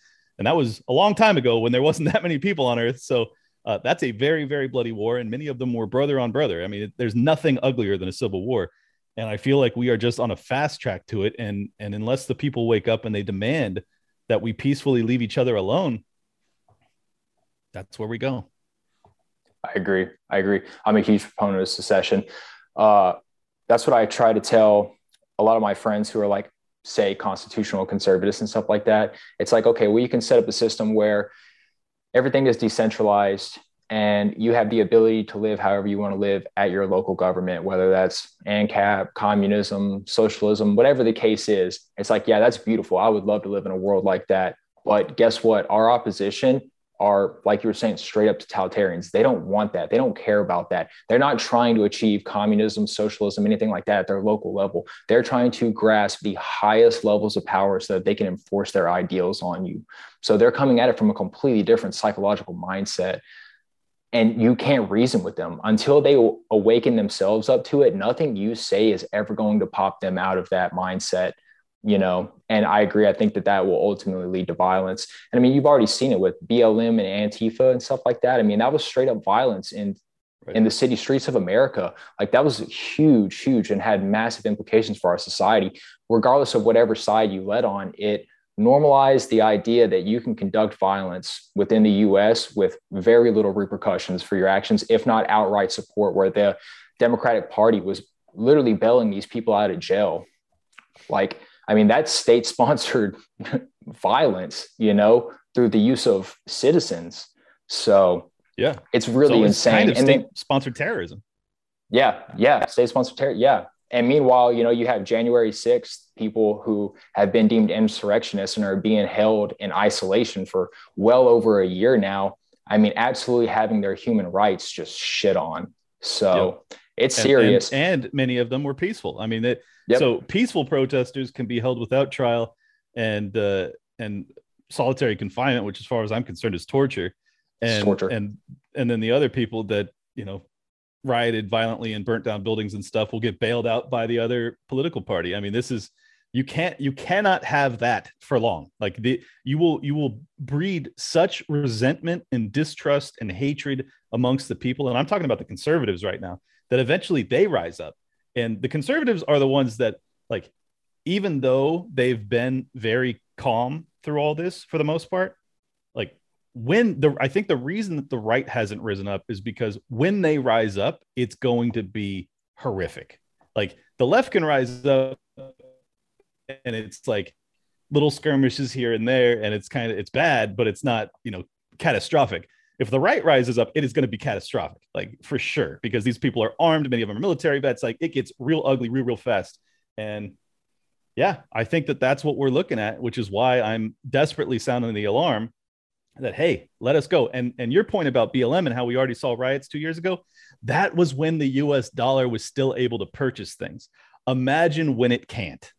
And that was a long time ago when there wasn't that many people on earth. So uh, that's a very, very bloody war. And many of them were brother on brother. I mean, there's nothing uglier than a civil war. And I feel like we are just on a fast track to it. And, and unless the people wake up and they demand that we peacefully leave each other alone, that's where we go. I agree. I agree. I'm a huge proponent of secession. Uh, that's what I try to tell a lot of my friends who are like, say, constitutional conservatives and stuff like that. It's like, okay, well, you can set up a system where everything is decentralized and you have the ability to live however you want to live at your local government, whether that's ANCAP, communism, socialism, whatever the case is. It's like, yeah, that's beautiful. I would love to live in a world like that. But guess what? Our opposition are, like you were saying, straight up totalitarians. They don't want that. They don't care about that. They're not trying to achieve communism, socialism, anything like that at their local level. They're trying to grasp the highest levels of power so that they can enforce their ideals on you. So they're coming at it from a completely different psychological mindset and you can't reason with them until they awaken themselves up to it nothing you say is ever going to pop them out of that mindset you know and i agree i think that that will ultimately lead to violence and i mean you've already seen it with blm and antifa and stuff like that i mean that was straight up violence in right. in the city streets of america like that was huge huge and had massive implications for our society regardless of whatever side you led on it normalize the idea that you can conduct violence within the US with very little repercussions for your actions, if not outright support, where the Democratic Party was literally bailing these people out of jail. Like, I mean, that's state sponsored violence, you know, through the use of citizens. So, yeah, it's really so it's insane. Kind of and state sponsored terrorism. Yeah, yeah, state-sponsored terror. Yeah, and meanwhile, you know, you have January 6th people who have been deemed insurrectionists and are being held in isolation for well over a year now. I mean, absolutely having their human rights just shit on. So yep. it's and, serious. And, and, many of them were peaceful. I mean, that yep. so peaceful protesters can be held without trial and uh, and solitary confinement, which, as far as I'm concerned, is torture. And torture. and and then the other people that you know rioted violently and burnt down buildings and stuff will get bailed out by the other political party. I mean, this is you can't you cannot have that for long. Like the you will you will breed such resentment and distrust and hatred amongst the people. And I'm talking about the conservatives right now, that eventually they rise up. And the conservatives are the ones that like even though they've been very calm through all this for the most part, like when the I think the reason that the right hasn't risen up is because when they rise up, it's going to be horrific. Like the left can rise up and it's like little skirmishes here and there and it's kind of it's bad, but it's not, you know, catastrophic. If the right rises up, it is going to be catastrophic, like for sure, because these people are armed. Many of them are military vets. Like it gets real ugly, real, real fast. And yeah, I think that that's what we're looking at, which is why I'm desperately sounding the alarm that hey let us go and and your point about blm and how we already saw riots two years ago that was when the us dollar was still able to purchase things imagine when it can't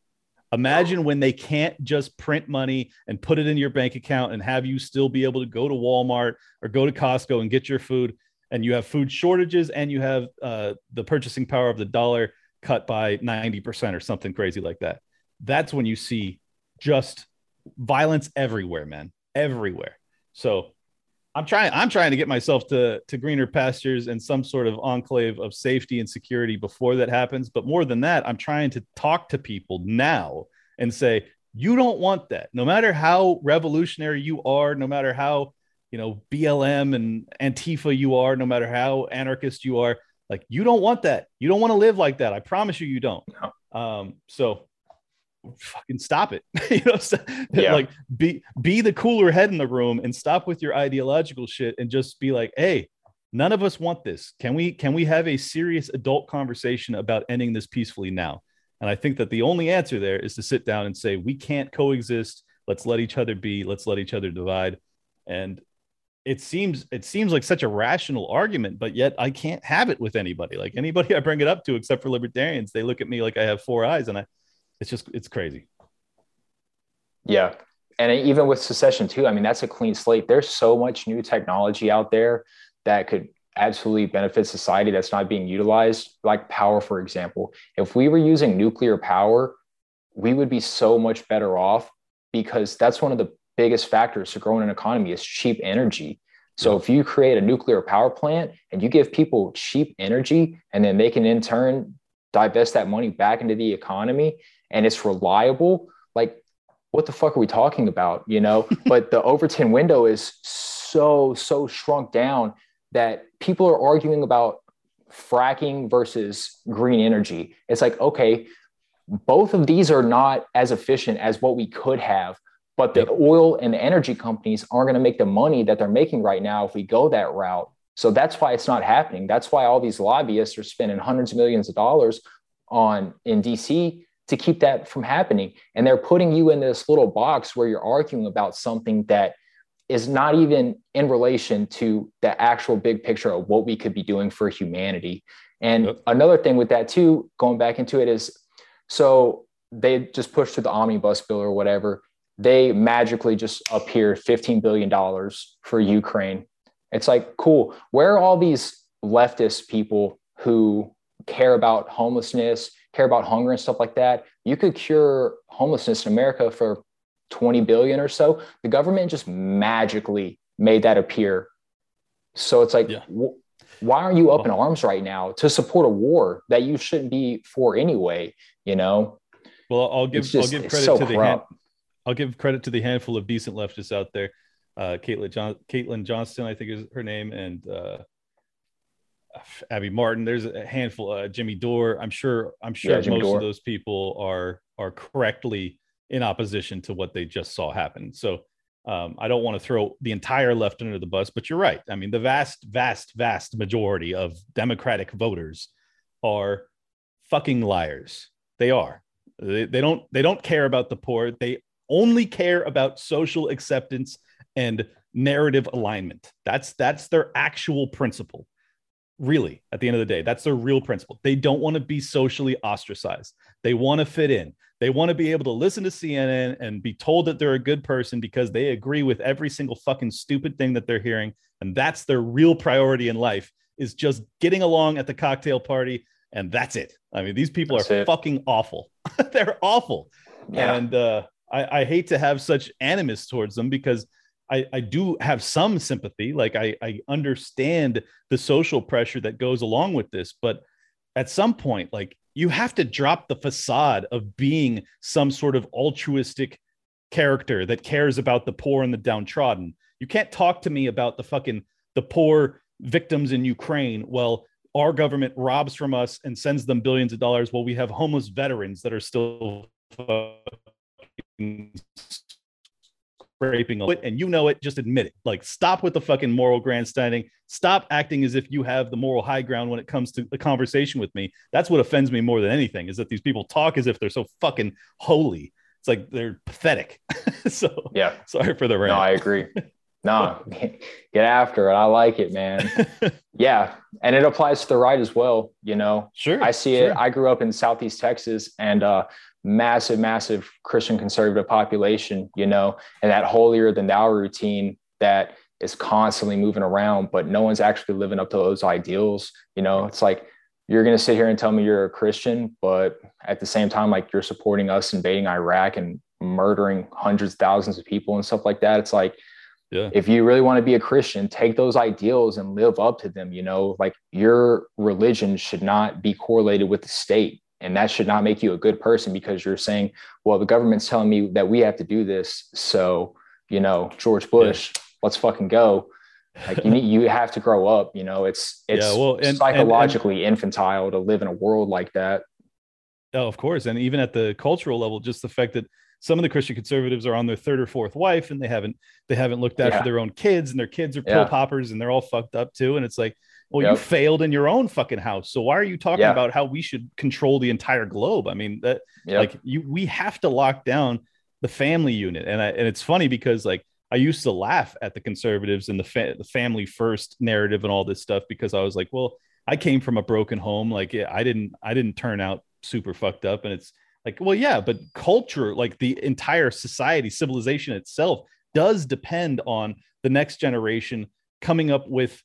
imagine when they can't just print money and put it in your bank account and have you still be able to go to walmart or go to costco and get your food and you have food shortages and you have uh, the purchasing power of the dollar cut by 90% or something crazy like that. That's when you see just violence everywhere man. Everywhere. So I'm trying I'm trying to get myself to to greener pastures and some sort of enclave of safety and security before that happens. But more than that, I'm trying to talk to people now and say, you don't want that. No matter how revolutionary you are, no matter how you know BLM and Antifa you are, no matter how anarchist you are, like you don't want that. You don't want to live like that. I promise you, you don't. No. Um, so fucking stop it. You know yeah. like be be the cooler head in the room and stop with your ideological shit and just be like hey none of us want this. Can we can we have a serious adult conversation about ending this peacefully now? And i think that the only answer there is to sit down and say we can't coexist. Let's let each other be. Let's let each other divide. And it seems it seems like such a rational argument but yet i can't have it with anybody. Like anybody i bring it up to except for libertarians they look at me like i have four eyes and i it's just it's crazy. Yeah. And even with secession too, I mean, that's a clean slate. There's so much new technology out there that could absolutely benefit society that's not being utilized, like power, for example. If we were using nuclear power, we would be so much better off because that's one of the biggest factors to growing an economy is cheap energy. So if you create a nuclear power plant and you give people cheap energy and then they can in turn divest that money back into the economy and it's reliable, like what the fuck are we talking about? You know, but the Overton window is so, so shrunk down that people are arguing about fracking versus green energy. It's like, okay, both of these are not as efficient as what we could have, but the oil and the energy companies aren't going to make the money that they're making right now if we go that route. So that's why it's not happening. That's why all these lobbyists are spending hundreds of millions of dollars on in DC to keep that from happening. And they're putting you in this little box where you're arguing about something that is not even in relation to the actual big picture of what we could be doing for humanity. And yep. another thing with that too, going back into it is so they just pushed through the omnibus bill or whatever. They magically just appeared $15 billion for Ukraine. It's like, cool. Where are all these leftist people who care about homelessness, care about hunger and stuff like that, you could cure homelessness in America for 20 billion or so. The government just magically made that appear. So it's like, yeah. wh- why aren't you up in arms right now to support a war that you shouldn't be for anyway? You know. Well, I'll give just, I'll give credit so to the hand, I'll give credit to the handful of decent leftists out there. Uh, Caitlin John Caitlin Johnston, I think is her name, and uh, Abby Martin. There's a handful. Uh, Jimmy Dore. I'm sure. I'm sure yeah, most Dore. of those people are are correctly in opposition to what they just saw happen. So um, I don't want to throw the entire left under the bus, but you're right. I mean, the vast, vast, vast majority of Democratic voters are fucking liars. They are. They, they don't they don't care about the poor. They only care about social acceptance and narrative alignment. That's that's their actual principle. Really, at the end of the day, that's their real principle. They don't want to be socially ostracized. They want to fit in. They want to be able to listen to CNN and be told that they're a good person because they agree with every single fucking stupid thing that they're hearing. And that's their real priority in life is just getting along at the cocktail party. And that's it. I mean, these people that's are it. fucking awful. they're awful. Yeah. And uh, I, I hate to have such animus towards them because I, I do have some sympathy. Like I, I understand the social pressure that goes along with this, but at some point, like you have to drop the facade of being some sort of altruistic character that cares about the poor and the downtrodden. You can't talk to me about the fucking the poor victims in Ukraine. Well, our government robs from us and sends them billions of dollars while we have homeless veterans that are still scraping it and you know it just admit it. Like stop with the fucking moral grandstanding. Stop acting as if you have the moral high ground when it comes to the conversation with me. That's what offends me more than anything is that these people talk as if they're so fucking holy. It's like they're pathetic. So yeah. sorry for the rant. No i agree. No get after it. I like it man. Yeah and it applies to the right as well you know? Sure i see sure. it i grew up in southeast texas and uh massive, massive Christian conservative population, you know, and that holier than thou routine that is constantly moving around, but no one's actually living up to those ideals. You know, it's like you're going to sit here and tell me you're a Christian, but at the same time, like you're supporting us invading Iraq and murdering hundreds, thousands of people and stuff like that. It's like, yeah. if you really want to be a Christian, take those ideals and live up to them. You know, like your religion should not be correlated with the state and that should not make you a good person because you're saying well the government's telling me that we have to do this. So you know george bush yeah. let's fucking go. Like you need you have to grow up you know it's it's yeah, well, and, psychologically and, and, infantile to live in a world like that. Oh of course. And even at the cultural level just the fact that some of the christian conservatives are on their third or fourth wife and they haven't they haven't looked after yeah. their own kids and their kids are pill poppers and they're all fucked up too. And it's like well, yep. you failed in your own fucking house. So why are you talking yeah. about how we should control the entire globe? I mean, that yep. like you we have to lock down the family unit. And I, and it's funny because like I used to laugh at the conservatives and the, fa- the family first narrative and all this stuff because I was like, well, I came from a broken home. Like yeah, I didn't I didn't turn out super fucked up. And it's like, well, yeah, but culture, like the entire society, civilization itself does depend on the next generation coming up with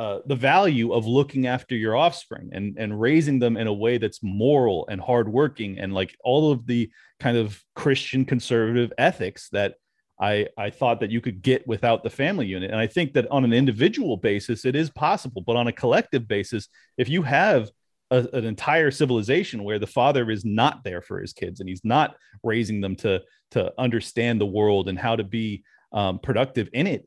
uh, the value of looking after your offspring and and raising them in a way that's moral and hardworking and like all of the kind of Christian conservative ethics that I I thought that you could get without the family unit. And I think that on an individual basis it is possible, but on a collective basis, if you have a, an entire civilization where the father is not there for his kids and he's not raising them to to understand the world and how to be um, productive in it,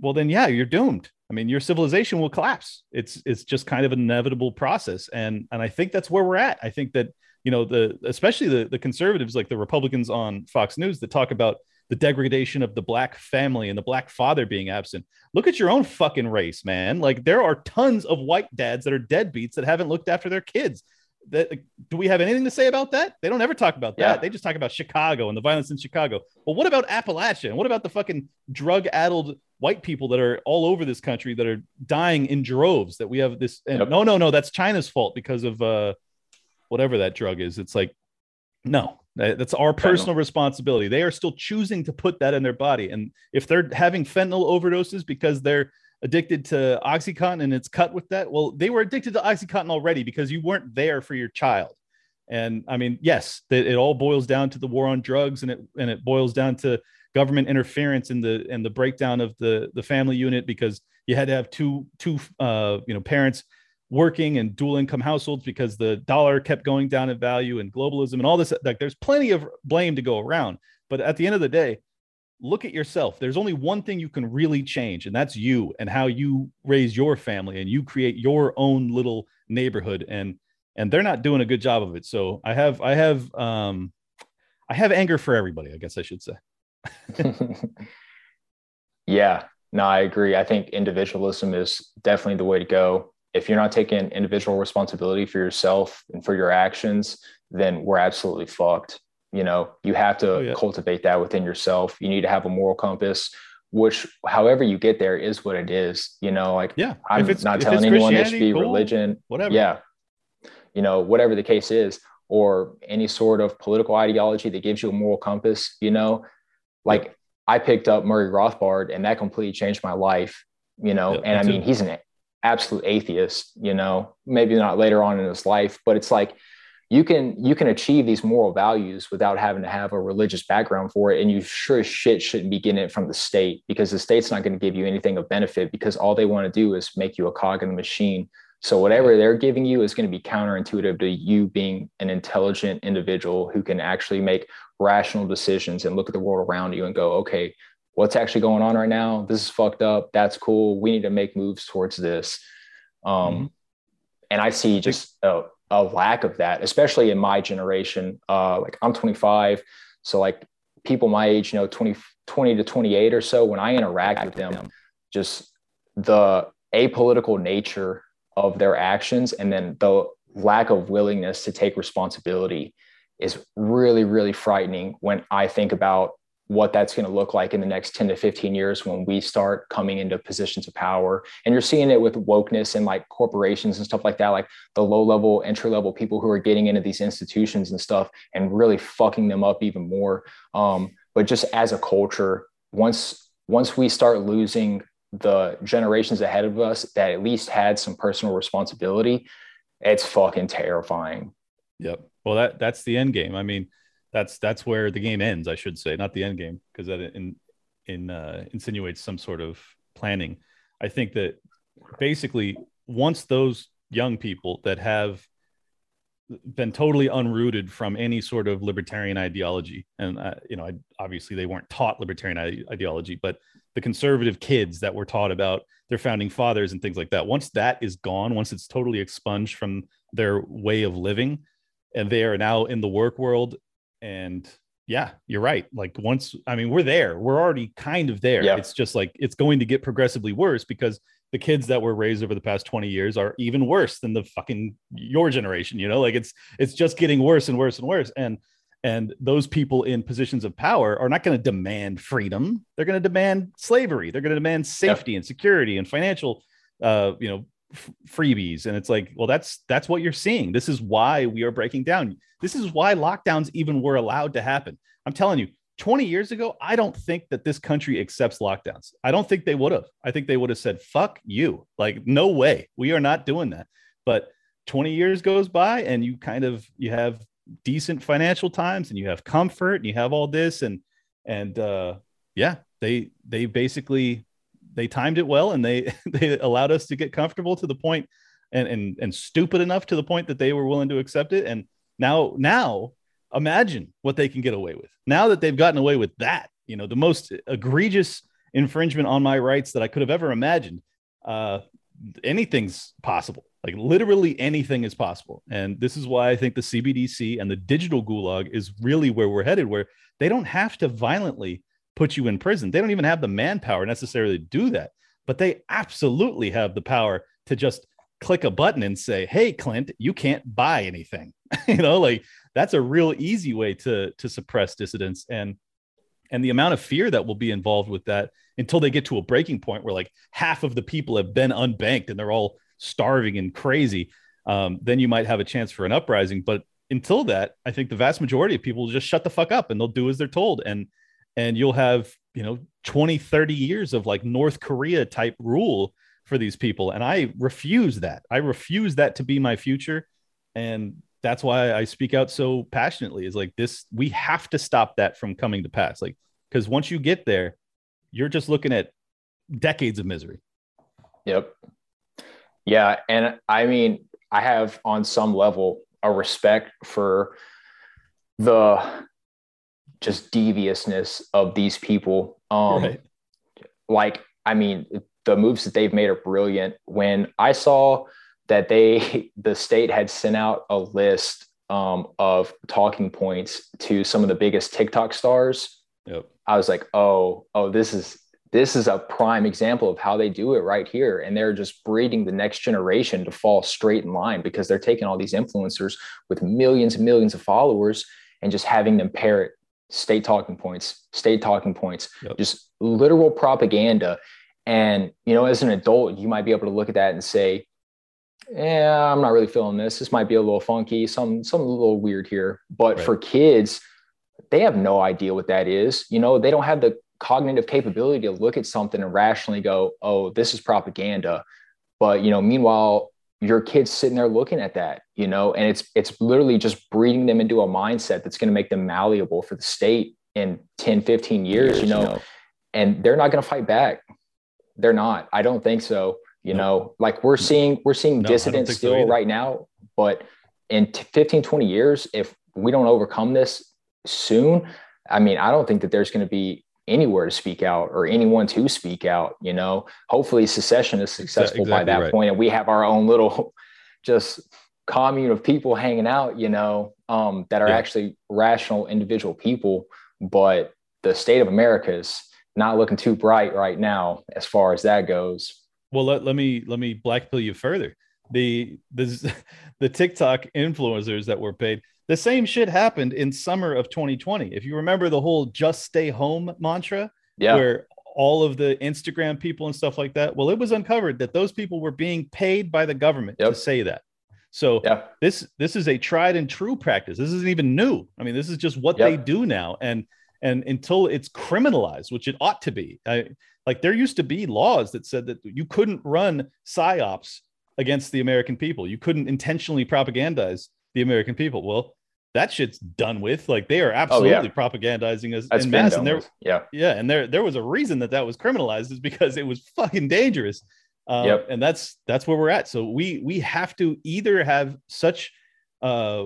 well then yeah, you're doomed I mean, your civilization will collapse. It's it's just kind of an inevitable process, and and I think that's where we're at. I think that you know the especially the the conservatives like the Republicans on Fox News that talk about the degradation of the black family and the black father being absent. Look at your own fucking race, man. Like there are tons of white dads that are deadbeats that haven't looked after their kids. That do we have anything to say about that? They don't ever talk about that. Yeah. They just talk about Chicago and the violence in Chicago. Well, what about Appalachia? And what about the fucking drug-addled white people that are all over this country that are dying in droves that we have this and yep. no no no that's china's fault because of uh whatever that drug is. It's like no that's our personal responsibility. They are still choosing to put that in their body. And if they're having fentanyl overdoses because they're addicted to oxycontin and it's cut with that well they were addicted to oxycontin already because you weren't there for your child. And i mean yes it, it all boils down to the war on drugs and it and it boils down to government interference in the in the breakdown of the the family unit because you had to have two two uh, you know parents working and dual income households because the dollar kept going down in value and globalism and all this like there's plenty of blame to go around. But at the end of the day look at yourself. There's only one thing you can really change and that's you and how you raise your family and you create your own little neighborhood. And and they're not doing a good job of it. So i have i have um i have anger for everybody i guess i should say yeah, no, I agree. I think individualism is definitely the way to go. if you're not taking individual responsibility for yourself and for your actions, then we're absolutely fucked. You know, you have to oh, yeah. cultivate that within yourself. You need to have a moral compass, which, however you get there, is what it is. You know, like yeah, I'm not telling anyone it should be cool, religion, whatever. Yeah, you know, whatever the case is, or any sort of political ideology that gives you a moral compass. You know, like. I picked up Murray Rothbard, and that completely changed my life. You know, and I mean, he's an absolute atheist. You know, maybe not later on in his life, but it's like you can you can achieve these moral values without having to have a religious background for it and you sure as shit shouldn't be getting it from the state because the state's not going to give you anything of benefit because all they want to do is make you a cog in the machine so whatever they're giving you is going to be counterintuitive to you being an intelligent individual who can actually make rational decisions and look at the world around you and go okay what's actually going on right now? This is fucked up. That's cool. We need to make moves towards this. Um, mm-hmm. and i see just uh, a lack of that, especially in my generation. Uh, like I'm 25, so like people my age, you know, 20, 20 to 28 or so, when I interact with them, just the apolitical nature of their actions and then the lack of willingness to take responsibility is really, really frightening when I think about what that's going to look like in the next 10 to 15 years when we start coming into positions of power. And you're seeing it with wokeness and like corporations and stuff like that, like the low level, entry level people who are getting into these institutions and stuff and really fucking them up even more. Um, but just as a culture, once once we start losing the generations ahead of us that at least had some personal responsibility, it's fucking terrifying. Yep. Well, that that's the end game. I mean, that's that's where the game ends, I should say, not the end game, because that in, in uh, insinuates some sort of planning. I think that basically once those young people that have been totally unrooted from any sort of libertarian ideology and uh, you know I, obviously they weren't taught libertarian ideology but the conservative kids that were taught about their founding fathers and things like that once that is gone once it's totally expunged from their way of living and they are now in the work world and yeah, you're right. Like once, I mean, we're there. We're already kind of there. Yeah. It's just like it's going to get progressively worse because the kids that were raised over the past 20 years are even worse than the fucking your generation, you know? Like it's it's just getting worse and worse and worse. And and those people in positions of power are not going to demand freedom. They're going to demand slavery. They're going to demand safety and security and financial uh, you know, f- freebies. And it's like well that's that's what you're seeing. This is why we are breaking down. This is why lockdowns even were allowed to happen. I'm telling you 20 years ago i don't think that this country accepts lockdowns. I don't think they would have. I think they would have said fuck you. Like no way. We are not doing that. But 20 years goes by and you kind of you have decent financial times and you have comfort and you have all this and and uh yeah they they basically they timed it well and they they allowed us to get comfortable to the point and and and stupid enough to the point that they were willing to accept it. And now now imagine what they can get away with. Now that they've gotten away with that you know the most egregious infringement on my rights that i could have ever imagined uh anything's possible. Like literally anything is possible. And this is why i think the cbdc and the digital gulag is really where we're headed where they don't have to violently put you in prison. They don't even have the manpower necessarily to do that, but they absolutely have the power to just click a button and say, "Hey, Clint, you can't buy anything." you know, like that's a real easy way to to suppress dissidents and and the amount of fear that will be involved with that until they get to a breaking point where like half of the people have been unbanked and they're all starving and crazy. Um, then you might have a chance for an uprising. But until that, I think the vast majority of people will just shut the fuck up and they'll do as they're told. And and you'll have you know 20 30 years of like north korea type rule for these people. And i refuse that. I refuse that to be my future. And that's why i speak out so passionately is like this we have to stop that from coming to pass. Like because once you get there you're just looking at decades of misery. Yep. Yeah. And i mean i have on some level a respect for the just deviousness of these people. Um, right. Like, I mean, the moves that they've made are brilliant. When I saw that they, the state had sent out a list um, of talking points to some of the biggest TikTok stars, yep. I was like, oh, oh, this is this is a prime example of how they do it right here. And they're just breeding the next generation to fall straight in line because they're taking all these influencers with millions and millions of followers and just having them parrot state talking points, state talking points, yep. just literal propaganda. And, you know, as an adult, you might be able to look at that and say, yeah, I'm not really feeling this. This might be a little funky, some, some a little weird here. But right. for kids, they have no idea what that is. You know, they don't have the cognitive capability to look at something and rationally go, oh, this is propaganda. But, you know, meanwhile, your kids sitting there looking at that, you know, and it's it's literally just breeding them into a mindset that's going to make them malleable for the state in 10, 15 years, years you, know, you know, and they're not going to fight back. They're not. I don't think so. You no. know, like we're seeing we're seeing no, dissidents still so right now, but in 15, 20 years, if we don't overcome this soon, I mean, I don't think that there's going to be anywhere to speak out or anyone to speak out you know hopefully secession is successful exactly by that right. point and we have our own little just commune of people hanging out you know um, that are yeah. actually rational individual people but the state of america is not looking too bright right now as far as that goes well let, let me let me blackpill you further the the the tiktok influencers that were paid the same shit happened in summer of 2020. If you remember the whole just stay home mantra, yeah. where all of the Instagram people and stuff like that, well, it was uncovered that those people were being paid by the government yep. to say that. So yeah. this this is a tried and true practice. This isn't even new. I mean, this is just what yep. they do now. And and until it's criminalized, which it ought to be, I, like there used to be laws that said that you couldn't run psyops against the American people. You couldn't intentionally propagandize the American people. Well, that shit's done with. Like they are absolutely oh, yeah. propagandizing us That's in mass. And there, with. yeah, yeah, and there there was a reason that that was criminalized is because it was fucking dangerous. Um, yep. and that's that's where we're at. So we we have to either have such uh,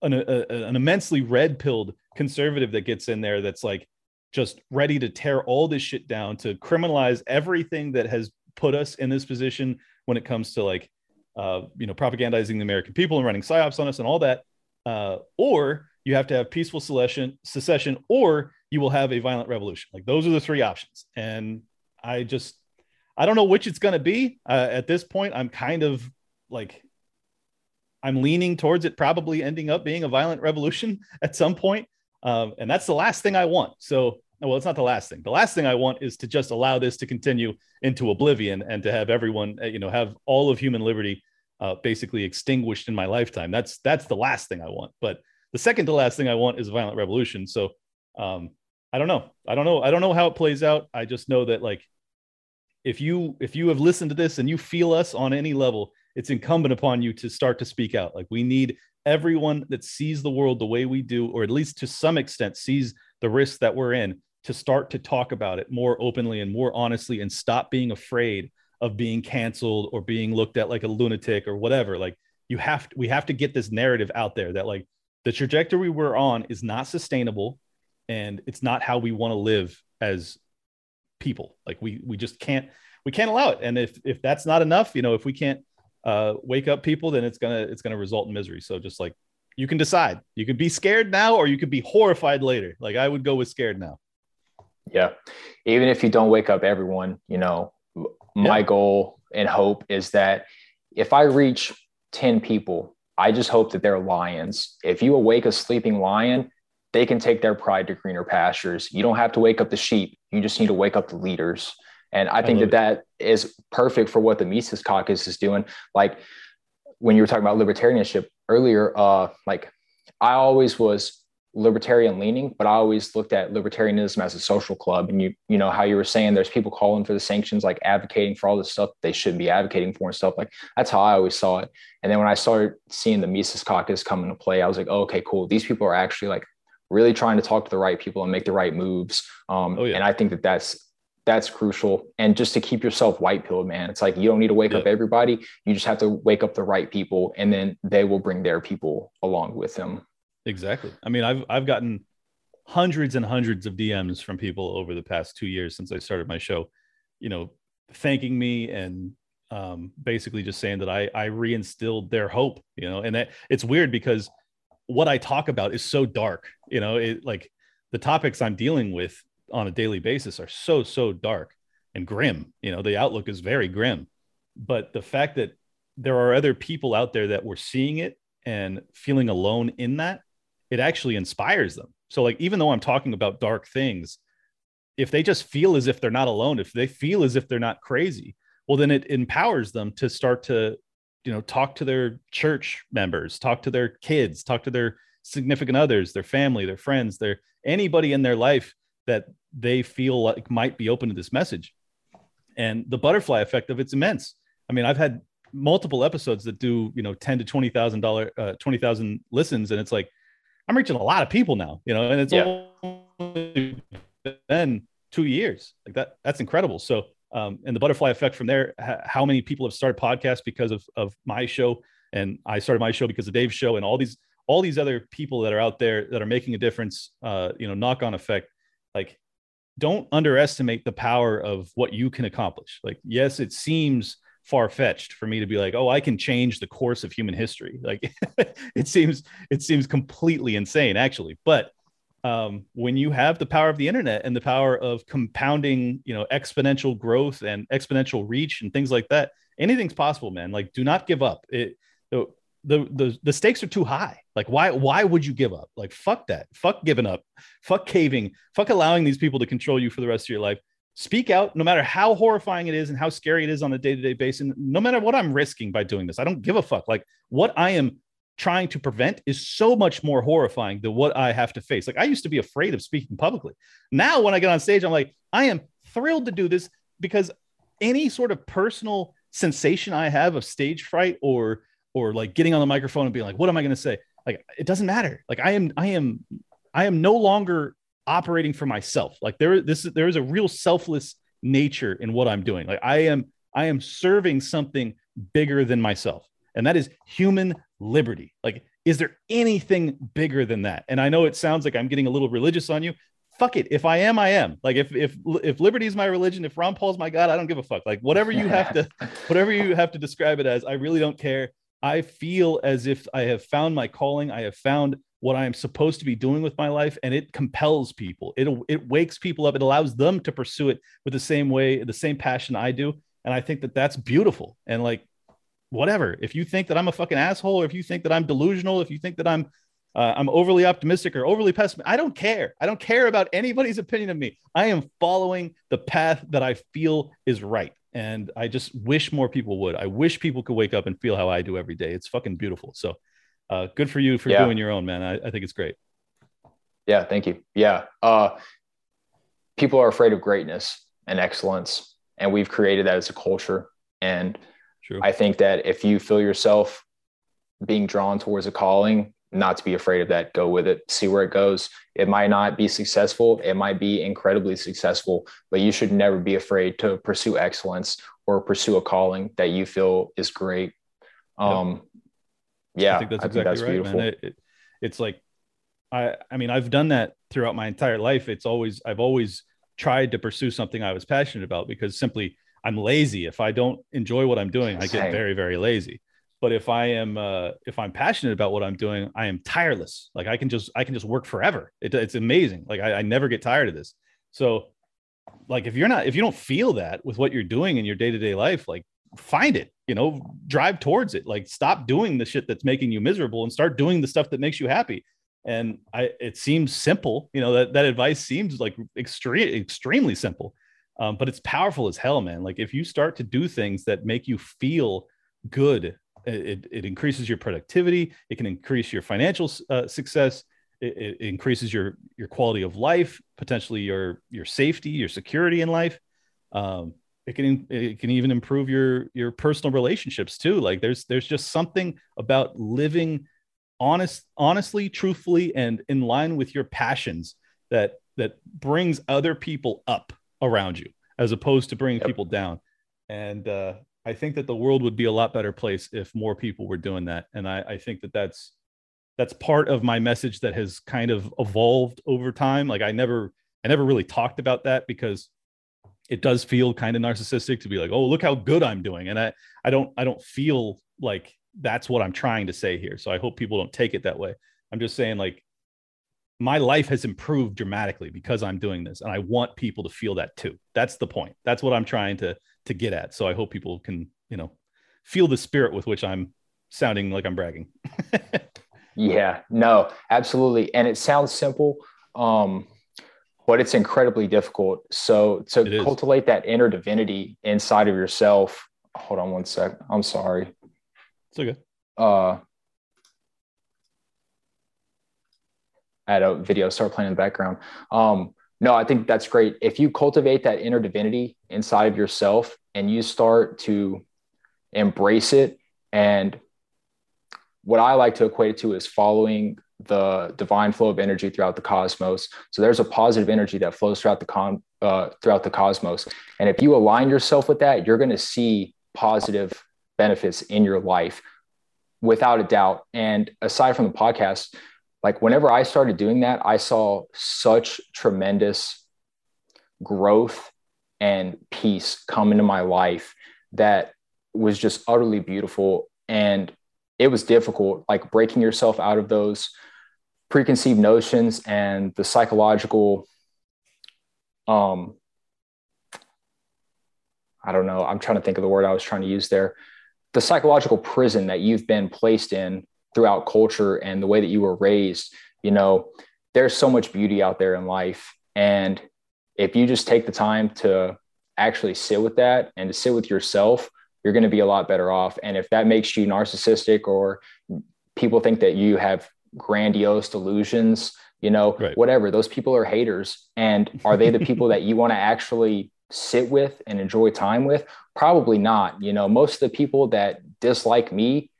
an a, an immensely red pilled conservative that gets in there that's like just ready to tear all this shit down to criminalize everything that has put us in this position when it comes to like uh, you know propagandizing the American people and running psyops on us and all that uh, or you have to have peaceful secession, secession, or you will have a violent revolution. Like those are the three options. And I just, I don't know which it's going to be. Uh, at this point, I'm kind of like, I'm leaning towards it probably ending up being a violent revolution at some point. Um, and that's the last thing I want. So, well, it's not the last thing. The last thing I want is to just allow this to continue into oblivion and to have everyone, uh, you know, have all of human liberty uh, basically extinguished in my lifetime. That's that's the last thing I want. But the second to last thing I want is a violent revolution. So um, I don't know. I don't know. I don't know how it plays out. I just know that like if you if you have listened to this and you feel us on any level, it's incumbent upon you to start to speak out. Like we need everyone that sees the world the way we do, or at least to some extent sees the risks that we're in, to start to talk about it more openly and more honestly, and stop being afraid of being canceled or being looked at like a lunatic or whatever. Like you have to, we have to get this narrative out there that like the trajectory we're on is not sustainable and it's not how we want to live as people. Like we we just can't we can't allow it. And if if that's not enough, you know, if we can't uh, wake up people, then it's gonna it's gonna result in misery. So just like you can decide, you can be scared now or you could be horrified later. Like I would go with scared now. Yeah, even if you don't wake up everyone, you know, my yeah. goal and hope is that if I reach 10 people, I just hope that they're lions. If you awake a sleeping lion, they can take their pride to greener pastures. You don't have to wake up the sheep. You just need to wake up the leaders. And I think I that it. that is perfect for what the Mises Caucus is doing. Like when you were talking about libertarianship earlier, uh, like I always was libertarian leaning, but I always looked at libertarianism as a social club. And you, you know, how you were saying there's people calling for the sanctions, like advocating for all this stuff they should be advocating for and stuff. Like that's how I always saw it. And then when I started seeing the Mises caucus come into play, I was like, oh, okay, cool. These people are actually like really trying to talk to the right people and make the right moves. Um, oh, yeah. And I think that that's that's crucial. And just to keep yourself white pilled, man, it's like you don't need to wake yeah. up everybody. You just have to wake up the right people, and then they will bring their people along with them. Exactly. I mean, I've I've gotten hundreds and hundreds of DMs from people over the past two years since I started my show, you know, thanking me and um, basically just saying that I I reinstilled their hope, you know, and that it's weird because what I talk about is so dark, you know, it like the topics I'm dealing with on a daily basis are so so dark. and grim. You know, the outlook is very grim. But the fact that there are other people out there that were seeing it and feeling alone in that, it actually inspires them. So, like, even though I'm talking about dark things, if they just feel as if they're not alone, if they feel as if they're not crazy, well, then it empowers them to start to, you know, talk to their church members, talk to their kids, talk to their significant others, their family, their friends, their anybody in their life that they feel like might be open to this message. And the butterfly effect of it's immense. I mean, I've had multiple episodes that do, you know, 10 to $20,000, uh, 20,000 listens. And it's like, I'm reaching a lot of people now, you know, and it's yeah. only been two years like that. That's incredible. So, um, and the butterfly effect from there, how many people have started podcasts because of, of my show. And I started my show because of Dave's show and all these, all these other people that are out there that are making a difference, uh, you know, knock on effect, like don't underestimate the power of what you can accomplish. Like, yes, it seems far fetched for me to be like, oh, I can change the course of human history. Like, it seems it seems completely insane, actually. But um, when you have the power of the internet and the power of compounding, you know, exponential growth and exponential reach and things like that, anything's possible, man. Like, do not give up. It the the the, the stakes are too high. Like, why why would you give up? Like, fuck that. Fuck giving up. Fuck caving. Fuck allowing these people to control you for the rest of your life. Speak out, no matter how horrifying it is and how scary it is on a day to day basis. No matter what I'm risking by doing this, I don't give a fuck. Like, what I am trying to prevent is so much more horrifying than what I have to face. Like, I used to be afraid of speaking publicly. Now, when I get on stage, I'm like, I am thrilled to do this because any sort of personal sensation I have of stage fright or or like getting on the microphone and being like, what am I going to say? Like, it doesn't matter. Like, I am, I am, I am no longer operating for myself. Like, there, this, there is a real selfless nature in what I'm doing. Like, I am, I am serving something bigger than myself, and that is human liberty. Like, is there anything bigger than that? And I know it sounds like I'm getting a little religious on you. Fuck it. If I am, I am. Like if if if liberty is my religion, if Ron Paul's my God, I don't give a fuck. Like whatever you have to, whatever you have to describe it as, I really don't care. I feel as if I have found my calling. I have found what I am supposed to be doing with my life, and it compels people. It it wakes people up. It allows them to pursue it with the same way, the same passion I do. And I think that that's beautiful. And like, whatever. If you think that I'm a fucking asshole, or if you think that I'm delusional, if you think that I'm uh, I'm overly optimistic or overly pessimistic. I don't care. I don't care about anybody's opinion of me. I am following the path that I feel is right. And I just wish more people would. I wish people could wake up and feel how I do every day. It's fucking beautiful. So uh, good for you for yeah. doing your own, man. I, I think it's great. Yeah, thank you. Yeah. Uh, people are afraid of greatness and excellence. And we've created that as a culture. And True. I think that if you feel yourself being drawn towards a calling, not to be afraid of that, go with it, see where it goes. It might not be successful, it might be incredibly successful, but you should never be afraid to pursue excellence or pursue a calling that you feel is great. Um, yeah, I think that's I exactly think that's right, man. It, it, it's like, I, I mean, I've done that throughout my entire life. It's always, I've always tried to pursue something I was passionate about because simply I'm lazy. If I don't enjoy what I'm doing, I get very, very lazy. But if i am uh, if i'm passionate about what i'm doing i am tireless. Like i can just i can just work forever. It, it's amazing. Like I, I never get tired of this. So like if you're not if you don't feel that with what you're doing in your day-to-day life like find it you know drive towards it. Like stop doing the shit that's making you miserable and start doing the stuff that makes you happy. And i it seems simple you know that that advice seems like extreme extremely simple. Um, but it's powerful as hell man. Like if you start to do things that make you feel good it, it increases your productivity it can increase your financial uh, success it, it, increases your your quality of life potentially your your safety your security in life. Um, it can it can even improve your your personal relationships too like there's there's just something about living honest honestly truthfully and in line with your passions that that brings other people up around you as opposed to bringing yep. people down and uh, I think that the world would be a lot better place if more people were doing that. And I, I think that that's that's part of my message that has kind of evolved over time. Like I never I never really talked about that because it does feel kind of narcissistic to be like, oh, look how good I'm doing. And I I don't I don't feel like that's what I'm trying to say here. So I hope people don't take it that way. I'm just saying like my life has improved dramatically because I'm doing this, and I want people to feel that too. That's the point. That's what I'm trying to to get at. So I hope people can, you know, feel the spirit with which I'm sounding like I'm bragging. yeah, no, absolutely. And it sounds simple, um, but it's incredibly difficult. So to cultivate that inner divinity inside of yourself. Hold on one sec. I'm sorry. It's okay. Uh, I had a video start playing in the background. Um, no, I think that's great. If you cultivate that inner divinity inside of yourself and you start to embrace it, and what I like to equate it to is following the divine flow of energy throughout the cosmos. So there's a positive energy that flows throughout the con uh, throughout the cosmos, and if you align yourself with that, you're going to see positive benefits in your life, without a doubt. And aside from the podcast, like whenever I started doing that, I saw such tremendous growth and peace come into my life that was just utterly beautiful. And it was difficult, like breaking yourself out of those preconceived notions and the psychological, um, I don't know, I'm trying to think of the word I was trying to use there. The psychological prison that you've been placed in throughout culture and the way that you were raised, you know, there's so much beauty out there in life. And if you just take the time to actually sit with that and to sit with yourself, you're going to be a lot better off. And if that makes you narcissistic or people think that you have grandiose delusions, you know, right. whatever, those people are haters. And are they the people that you want to actually sit with and enjoy time with? Probably not. You know, most of the people that dislike me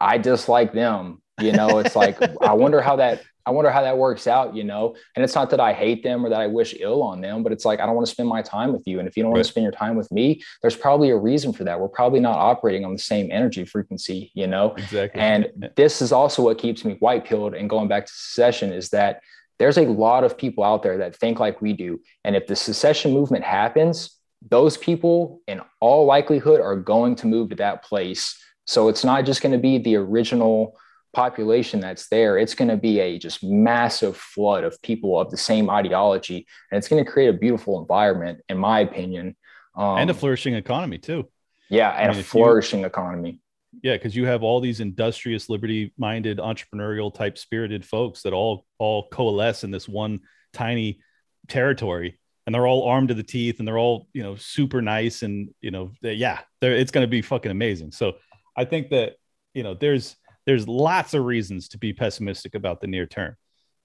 I dislike them. You know, it's like I wonder how that I wonder how that works out, you know. And it's not that I hate them or that I wish ill on them, but it's like I don't want to spend my time with you. And if you don't right. want to spend your time with me, there's probably a reason for that. We're probably not operating on the same energy frequency, you know. Exactly. And this is also what keeps me white pilled and going back to secession is that there's a lot of people out there that think like we do. And if the secession movement happens, those people in all likelihood are going to move to that place so it's not just going to be the original population that's there. It's going to be a just massive flood of people of the same ideology, and it's going to create a beautiful environment, in my opinion, um, and a flourishing economy too. Yeah, and I mean, a flourishing you, economy. Yeah, because you have all these industrious, liberty-minded, entrepreneurial type spirited folks that all all coalesce in this one tiny territory and they're all armed to the teeth and they're all you know super nice and you know yeah it's going to be fucking amazing so I think that you know there's there's lots of reasons to be pessimistic about the near term,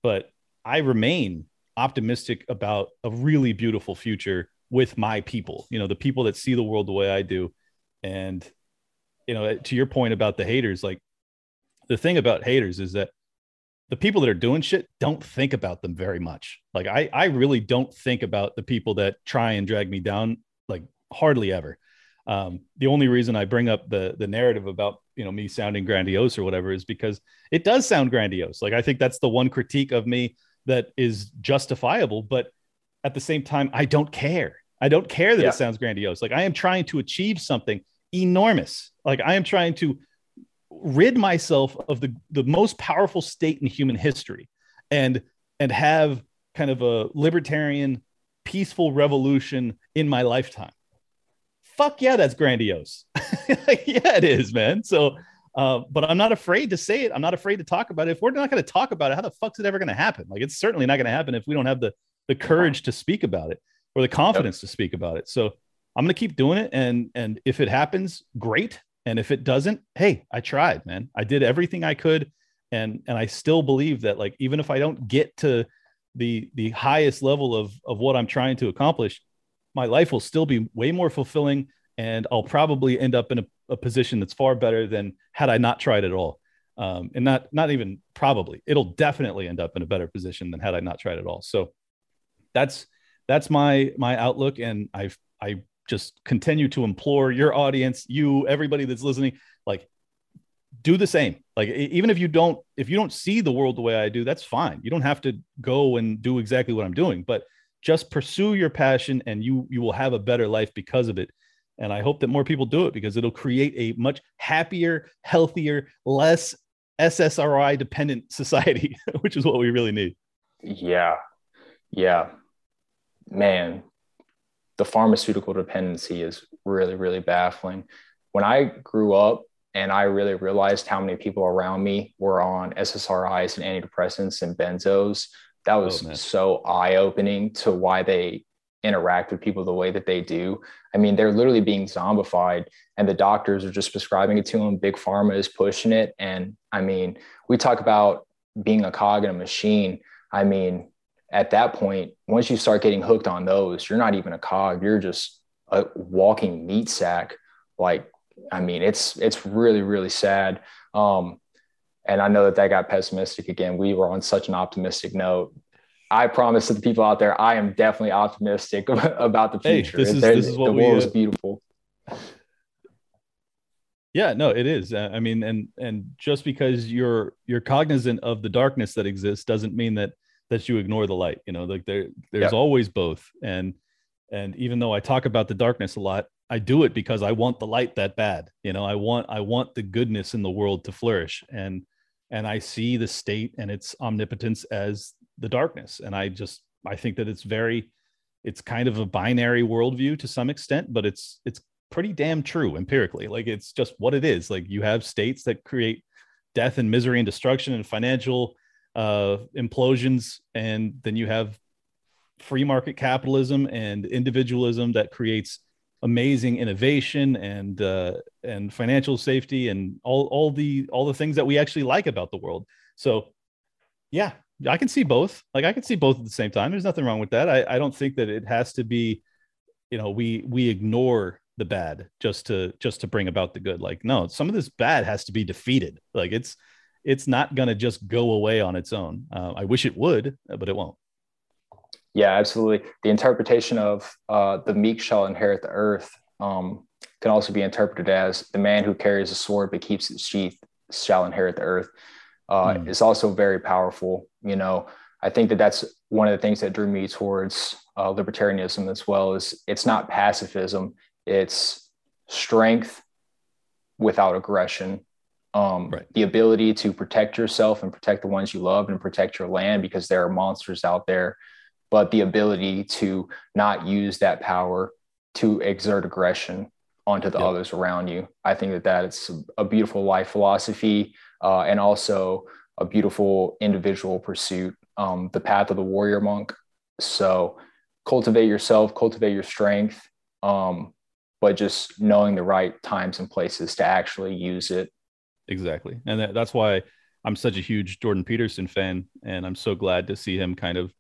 but I remain optimistic about a really beautiful future with my people. You know, the people that see the world the way I do, and you know, to your point about the haters, like the thing about haters is that the people that are doing shit don't think about them very much. Like I, I really don't think about the people that try and drag me down, like hardly ever. Um, the only reason I bring up the the narrative about you know me sounding grandiose or whatever is because it does sound grandiose. Like I think that's the one critique of me that is justifiable, but at the same time, I don't care. I don't care that yeah. it sounds grandiose. Like I am trying to achieve something enormous. Like I am trying to rid myself of the the most powerful state in human history, and and have kind of a libertarian, peaceful revolution in my lifetime fuck yeah, that's grandiose. yeah, it is, man. So, uh, but I'm not afraid to say it. I'm not afraid to talk about it. If we're not going to talk about it, how the fuck's it ever going to happen? Like, it's certainly not going to happen if we don't have the the courage to speak about it or the confidence yep. to speak about it. So, I'm going to keep doing it, and and if it happens, great. And if it doesn't, hey, I tried, man. I did everything I could, and and I still believe that, like, even if I don't get to the the highest level of of what I'm trying to accomplish, my life will still be way more fulfilling and I'll probably end up in a, a position that's far better than had I not tried at all. Um, and not not even probably it'll definitely end up in a better position than had I not tried at all. So that's that's my my outlook, and I I just continue to implore your audience, you everybody that's listening, like do the same. Like even if you don't if you don't see the world the way I do, that's fine. You don't have to go and do exactly what I'm doing, but just pursue your passion and you you will have a better life because of it and i hope that more people do it because it'll create a much happier healthier less ssri dependent society which is what we really need Yeah. Yeah. Man, the pharmaceutical dependency is really, really baffling. When I grew up and I really realized how many people around me were on SSRIs and antidepressants and benzos, that was oh, so eye opening to why they interact with people the way that they do. I mean, they're literally being zombified, and the doctors are just prescribing it to them. Big pharma is pushing it. And I mean, we talk about being a cog in a machine. I mean, at that point, once you start getting hooked on those, you're not even a cog. You're just a walking meat sack. Like, I mean, it's it's really really sad. Um, and I know that that got pessimistic again. We were on such an optimistic note. I promise to the people out there, I am definitely optimistic about the future. Hey, this is, this is what the we, world is uh, beautiful. Yeah, no, it is. Uh, I mean, and and just because you're you're cognizant of the darkness that exists doesn't mean that that you ignore the light. You know, like there there's yep. always both. And and even though I talk about the darkness a lot, I do it because I want the light that bad. You know, I want I want the goodness in the world to flourish. And and I see the state and its omnipotence as the darkness. And I just I think that it's very it's kind of a binary worldview to some extent, but it's it's pretty damn true empirically. Like it's just what it is. Like you have states that create death and misery and destruction and financial uh, implosions, and then you have free market capitalism and individualism that creates amazing innovation and uh, and financial safety and all all the all the things that we actually like about the world. So, yeah, I can see both. Like I can see both at the same time. There's nothing wrong with that. I, I don't think that it has to be, you know, we we ignore the bad just to just to bring about the good. Like no, some of this bad has to be defeated. Like it's it's not going to just go away on its own. Uh, I wish it would, but it won't. Yeah, absolutely. The interpretation of uh, the meek shall inherit the earth um, can also be interpreted as the man who carries a sword but keeps its sheath shall inherit the earth uh, mm. is also very powerful. You know, I think that that's one of the things that drew me towards uh, libertarianism as well. Is it's not pacifism; it's strength without aggression. Um, right. The ability to protect yourself and protect the ones you love and protect your land because there are monsters out there, but the ability to not use that power to exert aggression onto the yep. others around you. I think that that's a beautiful life philosophy uh, and also a beautiful individual pursuit, um, the path of the warrior monk. So cultivate yourself, cultivate your strength, um, but just knowing the right times and places to actually use it. Exactly. And that, that's why I'm such a huge Jordan Peterson fan. And I'm so glad to see him kind of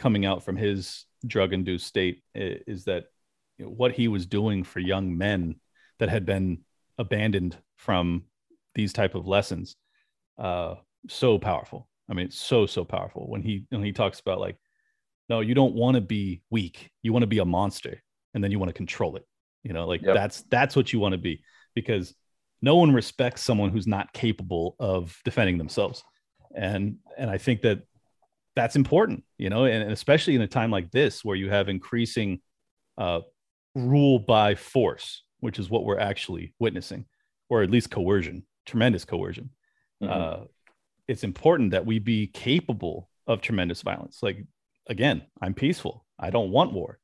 coming out from his drug induced state is that you know, what he was doing for young men that had been abandoned from these type of lessons uh, so powerful. I mean, so so powerful when he when he talks about like, no, you don't want to be weak. You want to be a monster, and then you want to control it. You know, like yep. that's that's what you want to be because no one respects someone who's not capable of defending themselves, and and I think that that's important. You know, and, and especially in a time like this where you have increasing uh, rule by force, which is what we're actually witnessing, or at least coercion, tremendous coercion mm-hmm. uh, it's important that we be capable of tremendous violence. Like, again, I'm peaceful. I don't want war,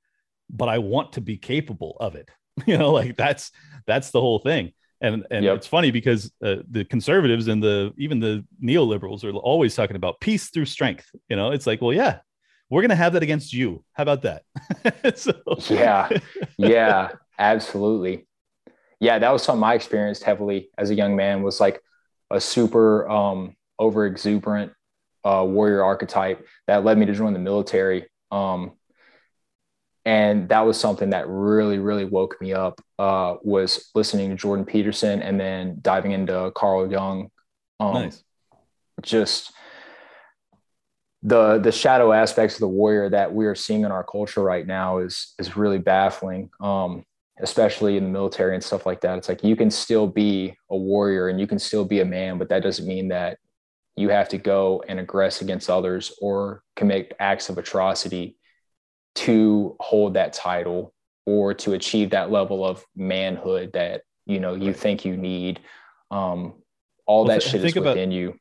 but I want to be capable of it. you know, like that's that's the whole thing. And and yep. it's funny because uh, the conservatives and the even the neoliberals are always talking about peace through strength. You know, it's like, well, yeah, we're gonna have that against you. How about that? so. Yeah, yeah, absolutely. Yeah, that was something I experienced heavily as a young man. Was like, a super um, over exuberant uh, warrior archetype that led me to join the military. Um, and that was something that really, really woke me up. Uh, was listening to Jordan Peterson and then diving into Carl Jung. Um, nice. Just the the shadow aspects of the warrior that we are seeing in our culture right now is is really baffling. Um, especially in the military and stuff like that. It's like you can still be a warrior and you can still be a man, but that doesn't mean that you have to go and aggress against others or commit acts of atrocity to hold that title or to achieve that level of manhood that you know you think you need. Um, all well, that shit is within about, you.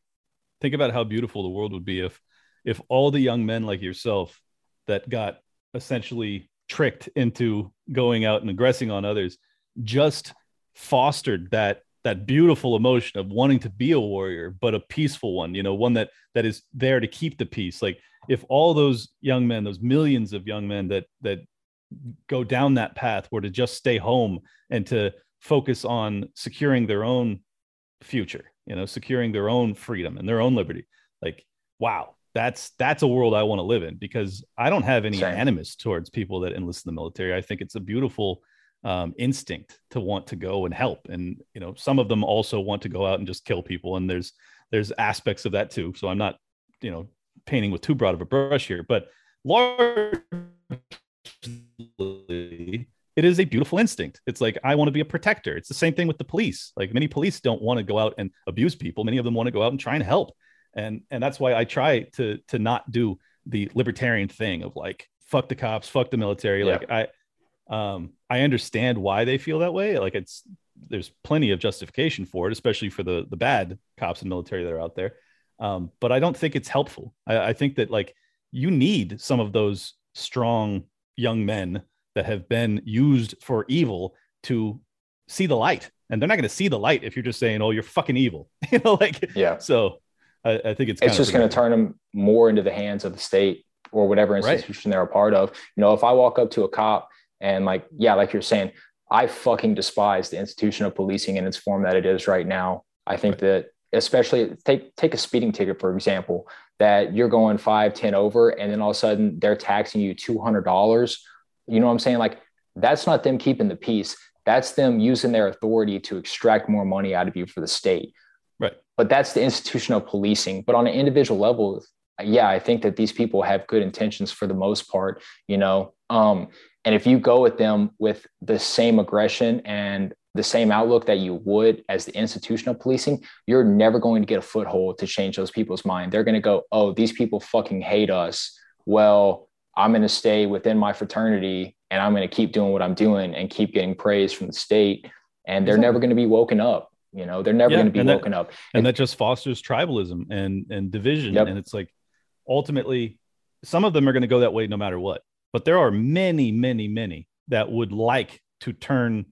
Think about how beautiful the world would be if if all the young men like yourself that got essentially tricked into going out and aggressing on others just fostered that that beautiful emotion of wanting to be a warrior but a peaceful one you know one that that is there to keep the peace like if all those young men those millions of young men that that go down that path were to just stay home and to focus on securing their own future you know securing their own freedom and their own liberty like wow that's that's a world i want to live in because i don't have any Same. animus towards people that enlist in the military i think it's a beautiful um, instinct to want to go and help and you know some of them also want to go out and just kill people and there's there's aspects of that too so i'm not you know painting with too broad of a brush here but largely it is a beautiful instinct. It's like I want to be a protector. It's the same thing with the police. Like many police don't want to go out and abuse people. Many of them want to go out and try and help. And and that's why I try to to not do the libertarian thing of like fuck the cops, fuck the military. Yeah. Like I um I understand why they feel that way. Like it's there's plenty of justification for it, especially for the the bad cops and military that are out there. Um, but I don't think it's helpful. I, I think that like you need some of those strong young men that have been used for evil to see the light and they're not going to see the light if you're just saying oh you're fucking evil you know like yeah so i, I think it's it's just going to turn them more into the hands of the state or whatever institution right. they're a part of you know if i walk up to a cop and like yeah like you're saying i fucking despise the institution of policing in its form that it is right now i think right. that especially take take a speeding ticket for example that you're going five ten over and then all of a sudden they're taxing you $200 you know what I'm saying? Like that's not them keeping the peace. That's them using their authority to extract more money out of you for the state. Right. But that's the institutional policing. But on an individual level, yeah, I think that these people have good intentions for the most part, you know. Um, and if you go at them with the same aggression and the same outlook that you would as the institutional policing, you're never going to get a foothold to change those people's mind. They're going to go, oh, these people fucking hate us. Well, I'm going to stay within my fraternity and I'm going to keep doing what I'm doing and keep getting praise from the state. And they're exactly. never going to be woken up. You know, they're never yeah, going to be woken that, up. And, and, that just fosters tribalism and, and division. Yep. And it's like ultimately, some of them are going to go that way no matter what. But there are many, many, many that would like to turn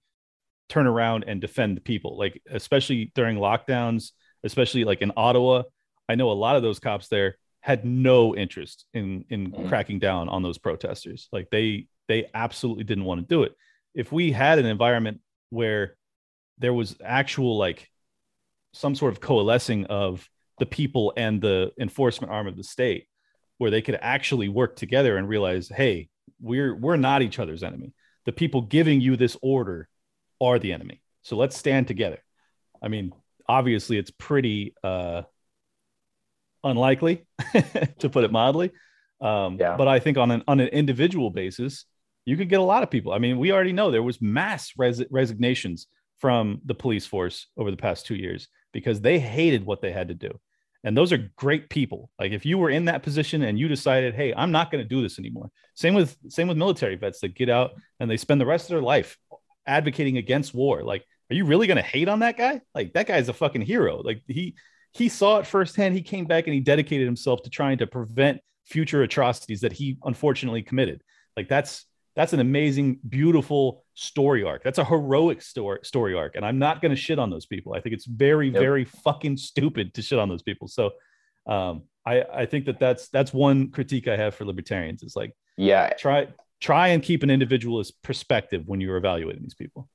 turn around and defend the people, like especially during lockdowns, especially like in Ottawa. I know a lot of those cops there had no interest in in mm-hmm. cracking down on those protesters. Like they they absolutely didn't want to do it. If we had an environment where there was actual like some sort of coalescing of the people and the enforcement arm of the state where they could actually work together and realize hey we're we're not each other's enemy the people giving you this order are the enemy so let's stand together i mean obviously it's pretty uh unlikely, to put it mildly. Um, yeah. But I think on an on an individual basis, you could get a lot of people. I mean, we already know there was mass res- resignations from the police force over the past two years because they hated what they had to do. And those are great people. Like if you were in that position and you decided, hey, I'm not going to do this anymore. Same with same with military vets that get out and they spend the rest of their life advocating against war. Like, are you really going to hate on that guy? Like that guy's a fucking hero. Like he he saw it firsthand. He came back and he dedicated himself to trying to prevent future atrocities that he unfortunately committed. Like that's that's an amazing, beautiful story arc. That's a heroic story story arc, and I'm not going to shit on those people. I think it's very, yep. very fucking stupid to shit on those people. So, um, I I think that that's that's one critique I have for libertarians. Is like, yeah, try try and keep an individualist perspective when you're evaluating these people.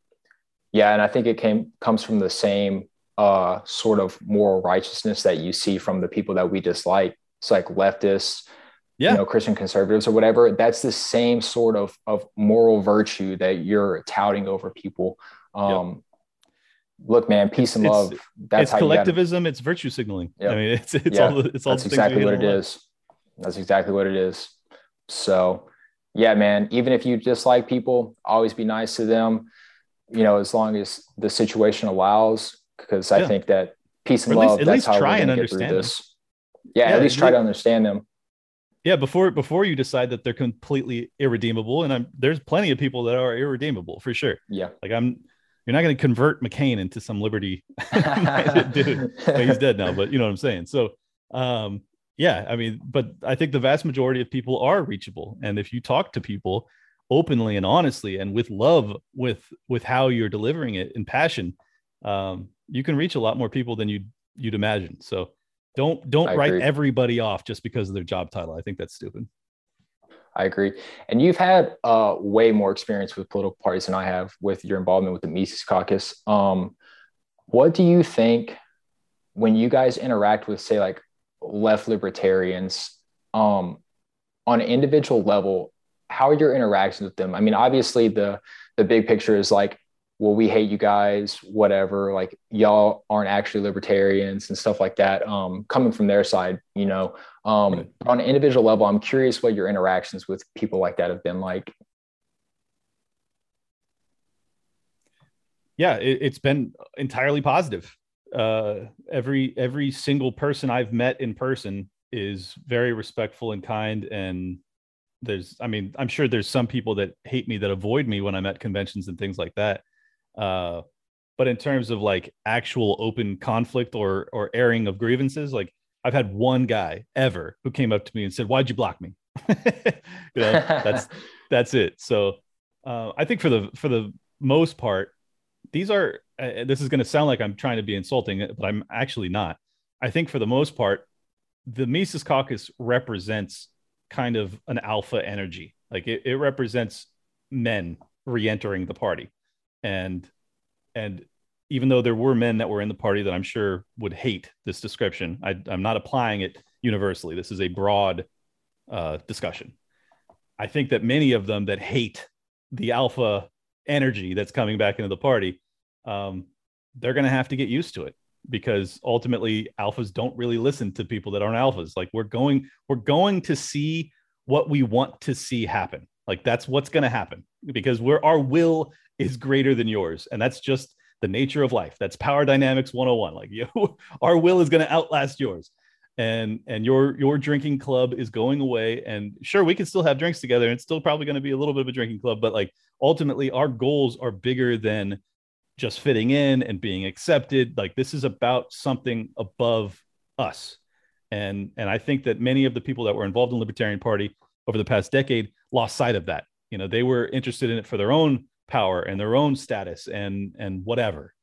Yeah, and I think it came comes from the same uh, sort of moral righteousness that you see from the people that we dislike. It's like leftists, yeah. you know, Christian conservatives or whatever. That's the same sort of of moral virtue that you're touting over people. Um, yep. Look, man, peace and love. That's it's collectivism. Gotta... It's virtue signaling. Yep. I mean, it's it's yeah. all it's all. That's exactly what it is. That's exactly what it is. So, yeah, man. Even if you dislike people, always be nice to them. You know, as long as the situation allows because I think that peace and love. Least, that's how try we're and understand this. Yeah, yeah, at least try to understand them. Yeah, before before you decide that they're completely irredeemable, and I'm there's plenty of people that are irredeemable for sure. Yeah, like I'm. You're not going to convert McCain into some liberty dude. he's dead now, but you know what I'm saying. So, um, yeah, I mean, but I think the vast majority of people are reachable, and if you talk to people openly and honestly and with love, with with how you're delivering it in passion, um, you can reach a lot more people than you would you'd imagine. So don't don't I write agree. everybody off just because of their job title. I think that's stupid. I agree. And you've had uh, way more experience with political parties than I have with your involvement with the Mises Caucus. Um, what do you think when you guys interact with, say, like left libertarians um, on an individual level? How are your interactions with them? I mean, obviously, the the big picture is like well, we hate you guys, whatever, like y'all aren't actually libertarians and stuff like that. Um, coming from their side, you know, um, right. on an individual level, I'm curious what your interactions with people like that have been like. Yeah, it, has been entirely positive. Uh, every every single person I've met in person is very respectful and kind and there's i mean i'm sure there's some people that hate me that avoid me when i'm at conventions and things like that uh, but in terms of like actual open conflict or or airing of grievances, like I've had one guy ever who came up to me and said, "Why'd you block me?" you know, that's that's it. So uh, I think for the for the most part, these are. Uh, this is going to sound like I'm trying to be insulting, but I'm actually not. I think for the most part, the Mises Caucus represents kind of an alpha energy. Like it, it represents men re-entering the party and and even though there were men that were in the party that I'm sure would hate this description, I, am not applying it universally. This is a broad uh, discussion. I think that many of them that hate the alpha energy that's coming back into the party, um, they're going to have to get used to it because ultimately alphas don't really listen to people that aren't alphas. Like we're going, we're going to see what we want to see happen. Like that's what's going to happen because we're our will is greater than yours. And that's just the nature of life. That's power dynamics 101. Like you, our will is going to outlast yours. And and your your drinking club is going away. And sure, we can still have drinks together. And it's still probably going to be a little bit of a drinking club, but like ultimately our goals are bigger than just fitting in and being accepted. Like this is about something above us. And and I think that many of the people that were involved in Libertarian Party over the past decade lost sight of that. You know, they were interested in it for their own power and their own status and and whatever.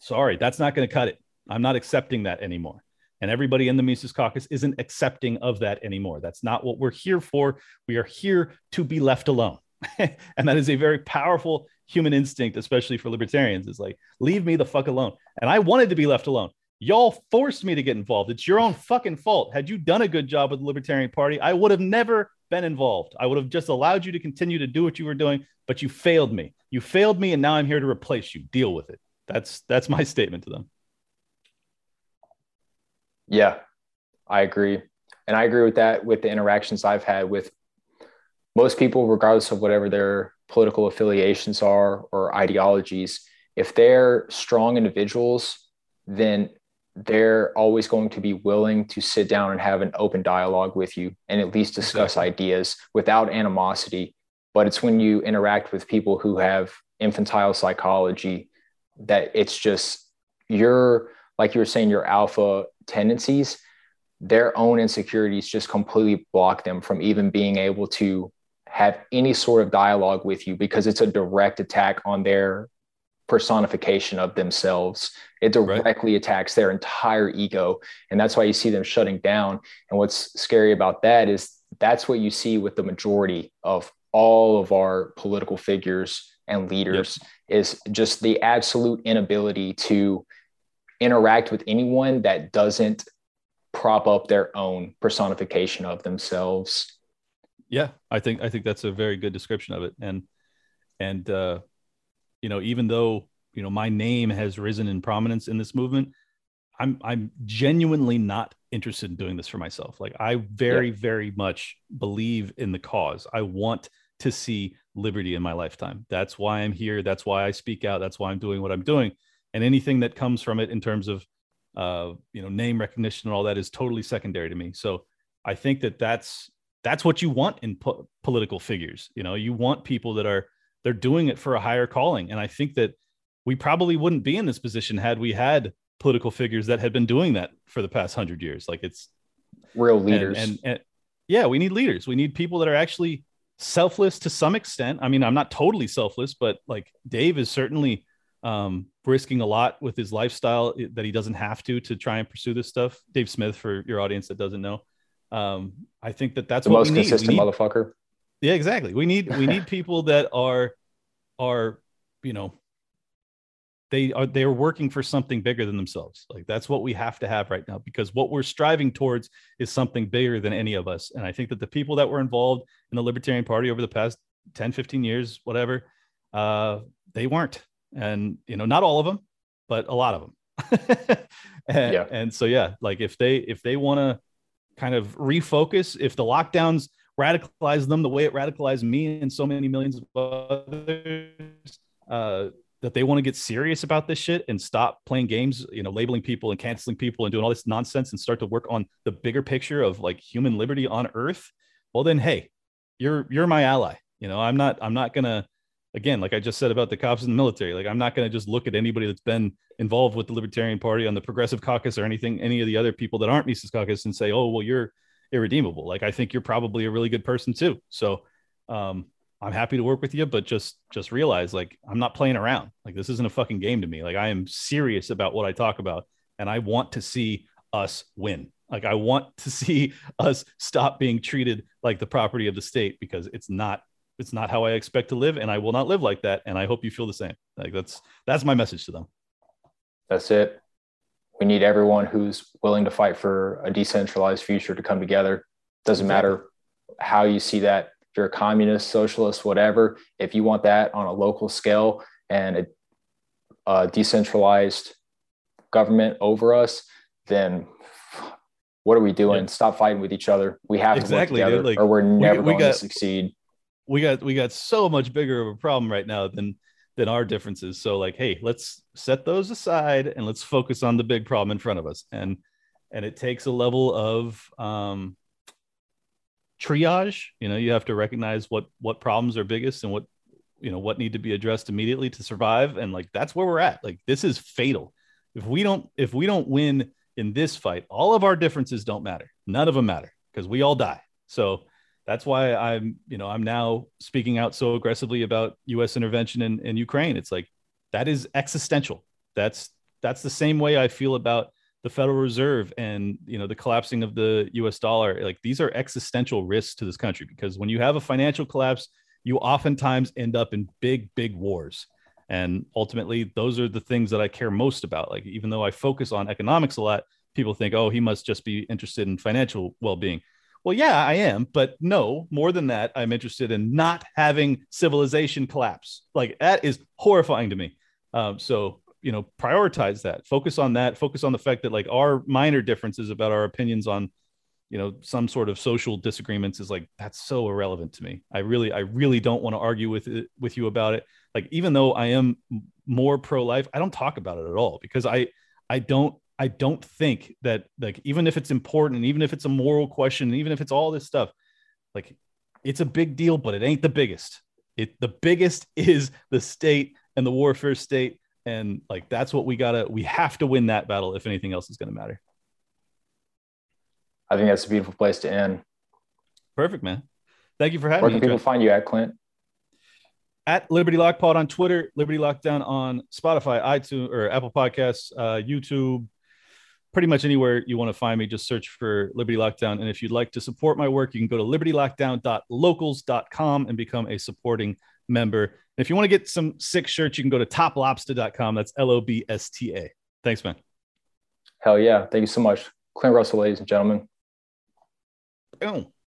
Sorry, that's not going to cut it. I'm not accepting that anymore. And everybody in the Mises Caucus isn't accepting of that anymore. That's not what we're here for. We are here to be left alone. and that is a very powerful human instinct, especially for libertarians. Is like, leave me the fuck alone. And I wanted to be left alone. Y'all forced me to get involved. It's your own fucking fault. Had you done a good job with the Libertarian Party, I would have never been involved. I would have just allowed you to continue to do what you were doing, but you failed me. You failed me, and now I'm here to replace you. Deal with it. That's that's my statement to them. Yeah, I agree, and I agree with that. With the interactions I've had with most people, regardless of whatever their political affiliations are or ideologies, if they're strong individuals, then they're always going to be willing to sit down and have an open dialogue with you and at least discuss ideas without animosity. But it's when you interact with people who have infantile psychology that it's just your, like you were saying, your alpha tendencies, their own insecurities just completely block them from even being able to have any sort of dialogue with you because it's a direct attack on their personification of themselves. It directly right. attacks their entire ego. And that's why you see them shutting down. And what's scary about that is that's what you see with the majority of all of our political figures and leaders yep. is just the absolute inability to interact with anyone that doesn't prop up their own personification of themselves. Yeah, I think I think that's a very good description of it. And and uh you know, even though you know my name has risen in prominence in this movement, I'm I'm genuinely not interested in doing this for myself. Like I very yeah. very much believe in the cause. I want to see liberty in my lifetime. That's why I'm here. That's why I speak out. That's why I'm doing what I'm doing. And anything that comes from it in terms of uh, you know name recognition and all that is totally secondary to me. So I think that that's that's what you want in po- political figures. You know, you want people that are they're doing it for a higher calling. And I think that we probably wouldn't be in this position had we had political figures that had been doing that for the past hundred years. Like it's real leaders. And, and, and yeah, we need leaders. We need people that are actually selfless to some extent. I mean, I'm not totally selfless, but like Dave is certainly um, risking a lot with his lifestyle that he doesn't have to to try and pursue this stuff. Dave Smith, for your audience that doesn't know, um, I think that that's the what most we need. consistent We need- motherfucker. Yeah, exactly. We need we need people that are are you know they are they're working for something bigger than themselves. Like that's what we have to have right now because what we're striving towards is something bigger than any of us. And I think that the people that were involved in the Libertarian Party over the past 10, 15 years, whatever, uh, they weren't. And you know, not all of them, but a lot of them. and, Yeah. and so yeah, like if they if they want to kind of refocus, if the lockdowns radicalize them the way it radicalized me and so many millions of others, uh, that they want to get serious about this shit and stop playing games, you know, labeling people and canceling people and doing all this nonsense and start to work on the bigger picture of like human liberty on earth, well then hey, you're you're my ally. You know, I'm not I'm not gonna again, like I just said about the cops in the military, like I'm not gonna just look at anybody that's been involved with the Libertarian Party on the Progressive Caucus or anything, any of the other people that aren't Mises Caucus and say, oh well, you're irredeemable. Like I think you're probably a really good person too. So um I'm happy to work with you, but just just realize like I'm not playing around. Like this isn't a fucking game to me. Like I am serious about what I talk about, and I want to see us win. Like I want to see us stop being treated like the property of the state because it's not it's not how I expect to live, and I will not live like that. And I hope you feel the same. Like that's that's my message to them. That's it. We need everyone who's willing to fight for a decentralized future to come together. Doesn't matter how you see that. If you're a communist, socialist, whatever, if you want that on a local scale and a, a decentralized government over us, then what are we doing? Yeah. Stop fighting with each other. We have Exactly, to work together, Like, or we're never we going got- to succeed. we got we got so much bigger of a problem right now than than our differences. So like hey let's set those aside and let's focus on the big problem in front of us. And and it takes a level of um triage. You know you have to recognize what what problems are biggest and what you know what need to be addressed immediately to survive. And like that's where we're at. Like this is fatal. If we don't if we don't win in this fight all of our differences don't matter. None of them matter because we all die. So that's why I'm, you know, I'm now speaking out so aggressively about U.S. intervention in, in Ukraine. It's like that is existential. That's that's the same way I feel about the Federal Reserve and you know the collapsing of the U.S. dollar. Like these are existential risks to this country because when you have a financial collapse, you oftentimes end up in big, big wars. And ultimately, those are the things that I care most about. Like even though I focus on economics a lot, people think, oh, he must just be interested in financial well-being. Well, yeah, I am, but no, more than that, I'm interested in not having civilization collapse. Like that is horrifying to me. Um, so, you know, prioritize that, focus on that, focus on the fact that like our minor differences about our opinions on, you know, some sort of social disagreements is like that's so irrelevant to me. I really, I really don't want to argue with it, with you about it. Like, even though I am more pro-life, I don't talk about it at all because I, I don't I don't think that like even if it's important even if it's a moral question even if it's all this stuff, like it's a big deal, but it ain't the biggest. It the biggest is the state and the warfare state. And like that's what we gotta we have to win that battle if anything else is gonna matter. I think that's a beautiful place to end. Perfect, man. Thank you for having Where me. can people Trent. find you at, Clint? at Liberty Lock Pod on Twitter, Liberty Lockdown on Spotify, iTunes, or Apple Podcasts, uh, YouTube, pretty much anywhere you want to find me. Just search for Liberty Lockdown. And if you'd like to support my work, you can go to libertylockdown.locals.com and become a supporting member. And if you want to get some sick shirts, you can go to toplobsta.com. That's L O B S T A. Thanks, man. Hell yeah. Thank you so much. Clint Russell, ladies and gentlemen. Boom.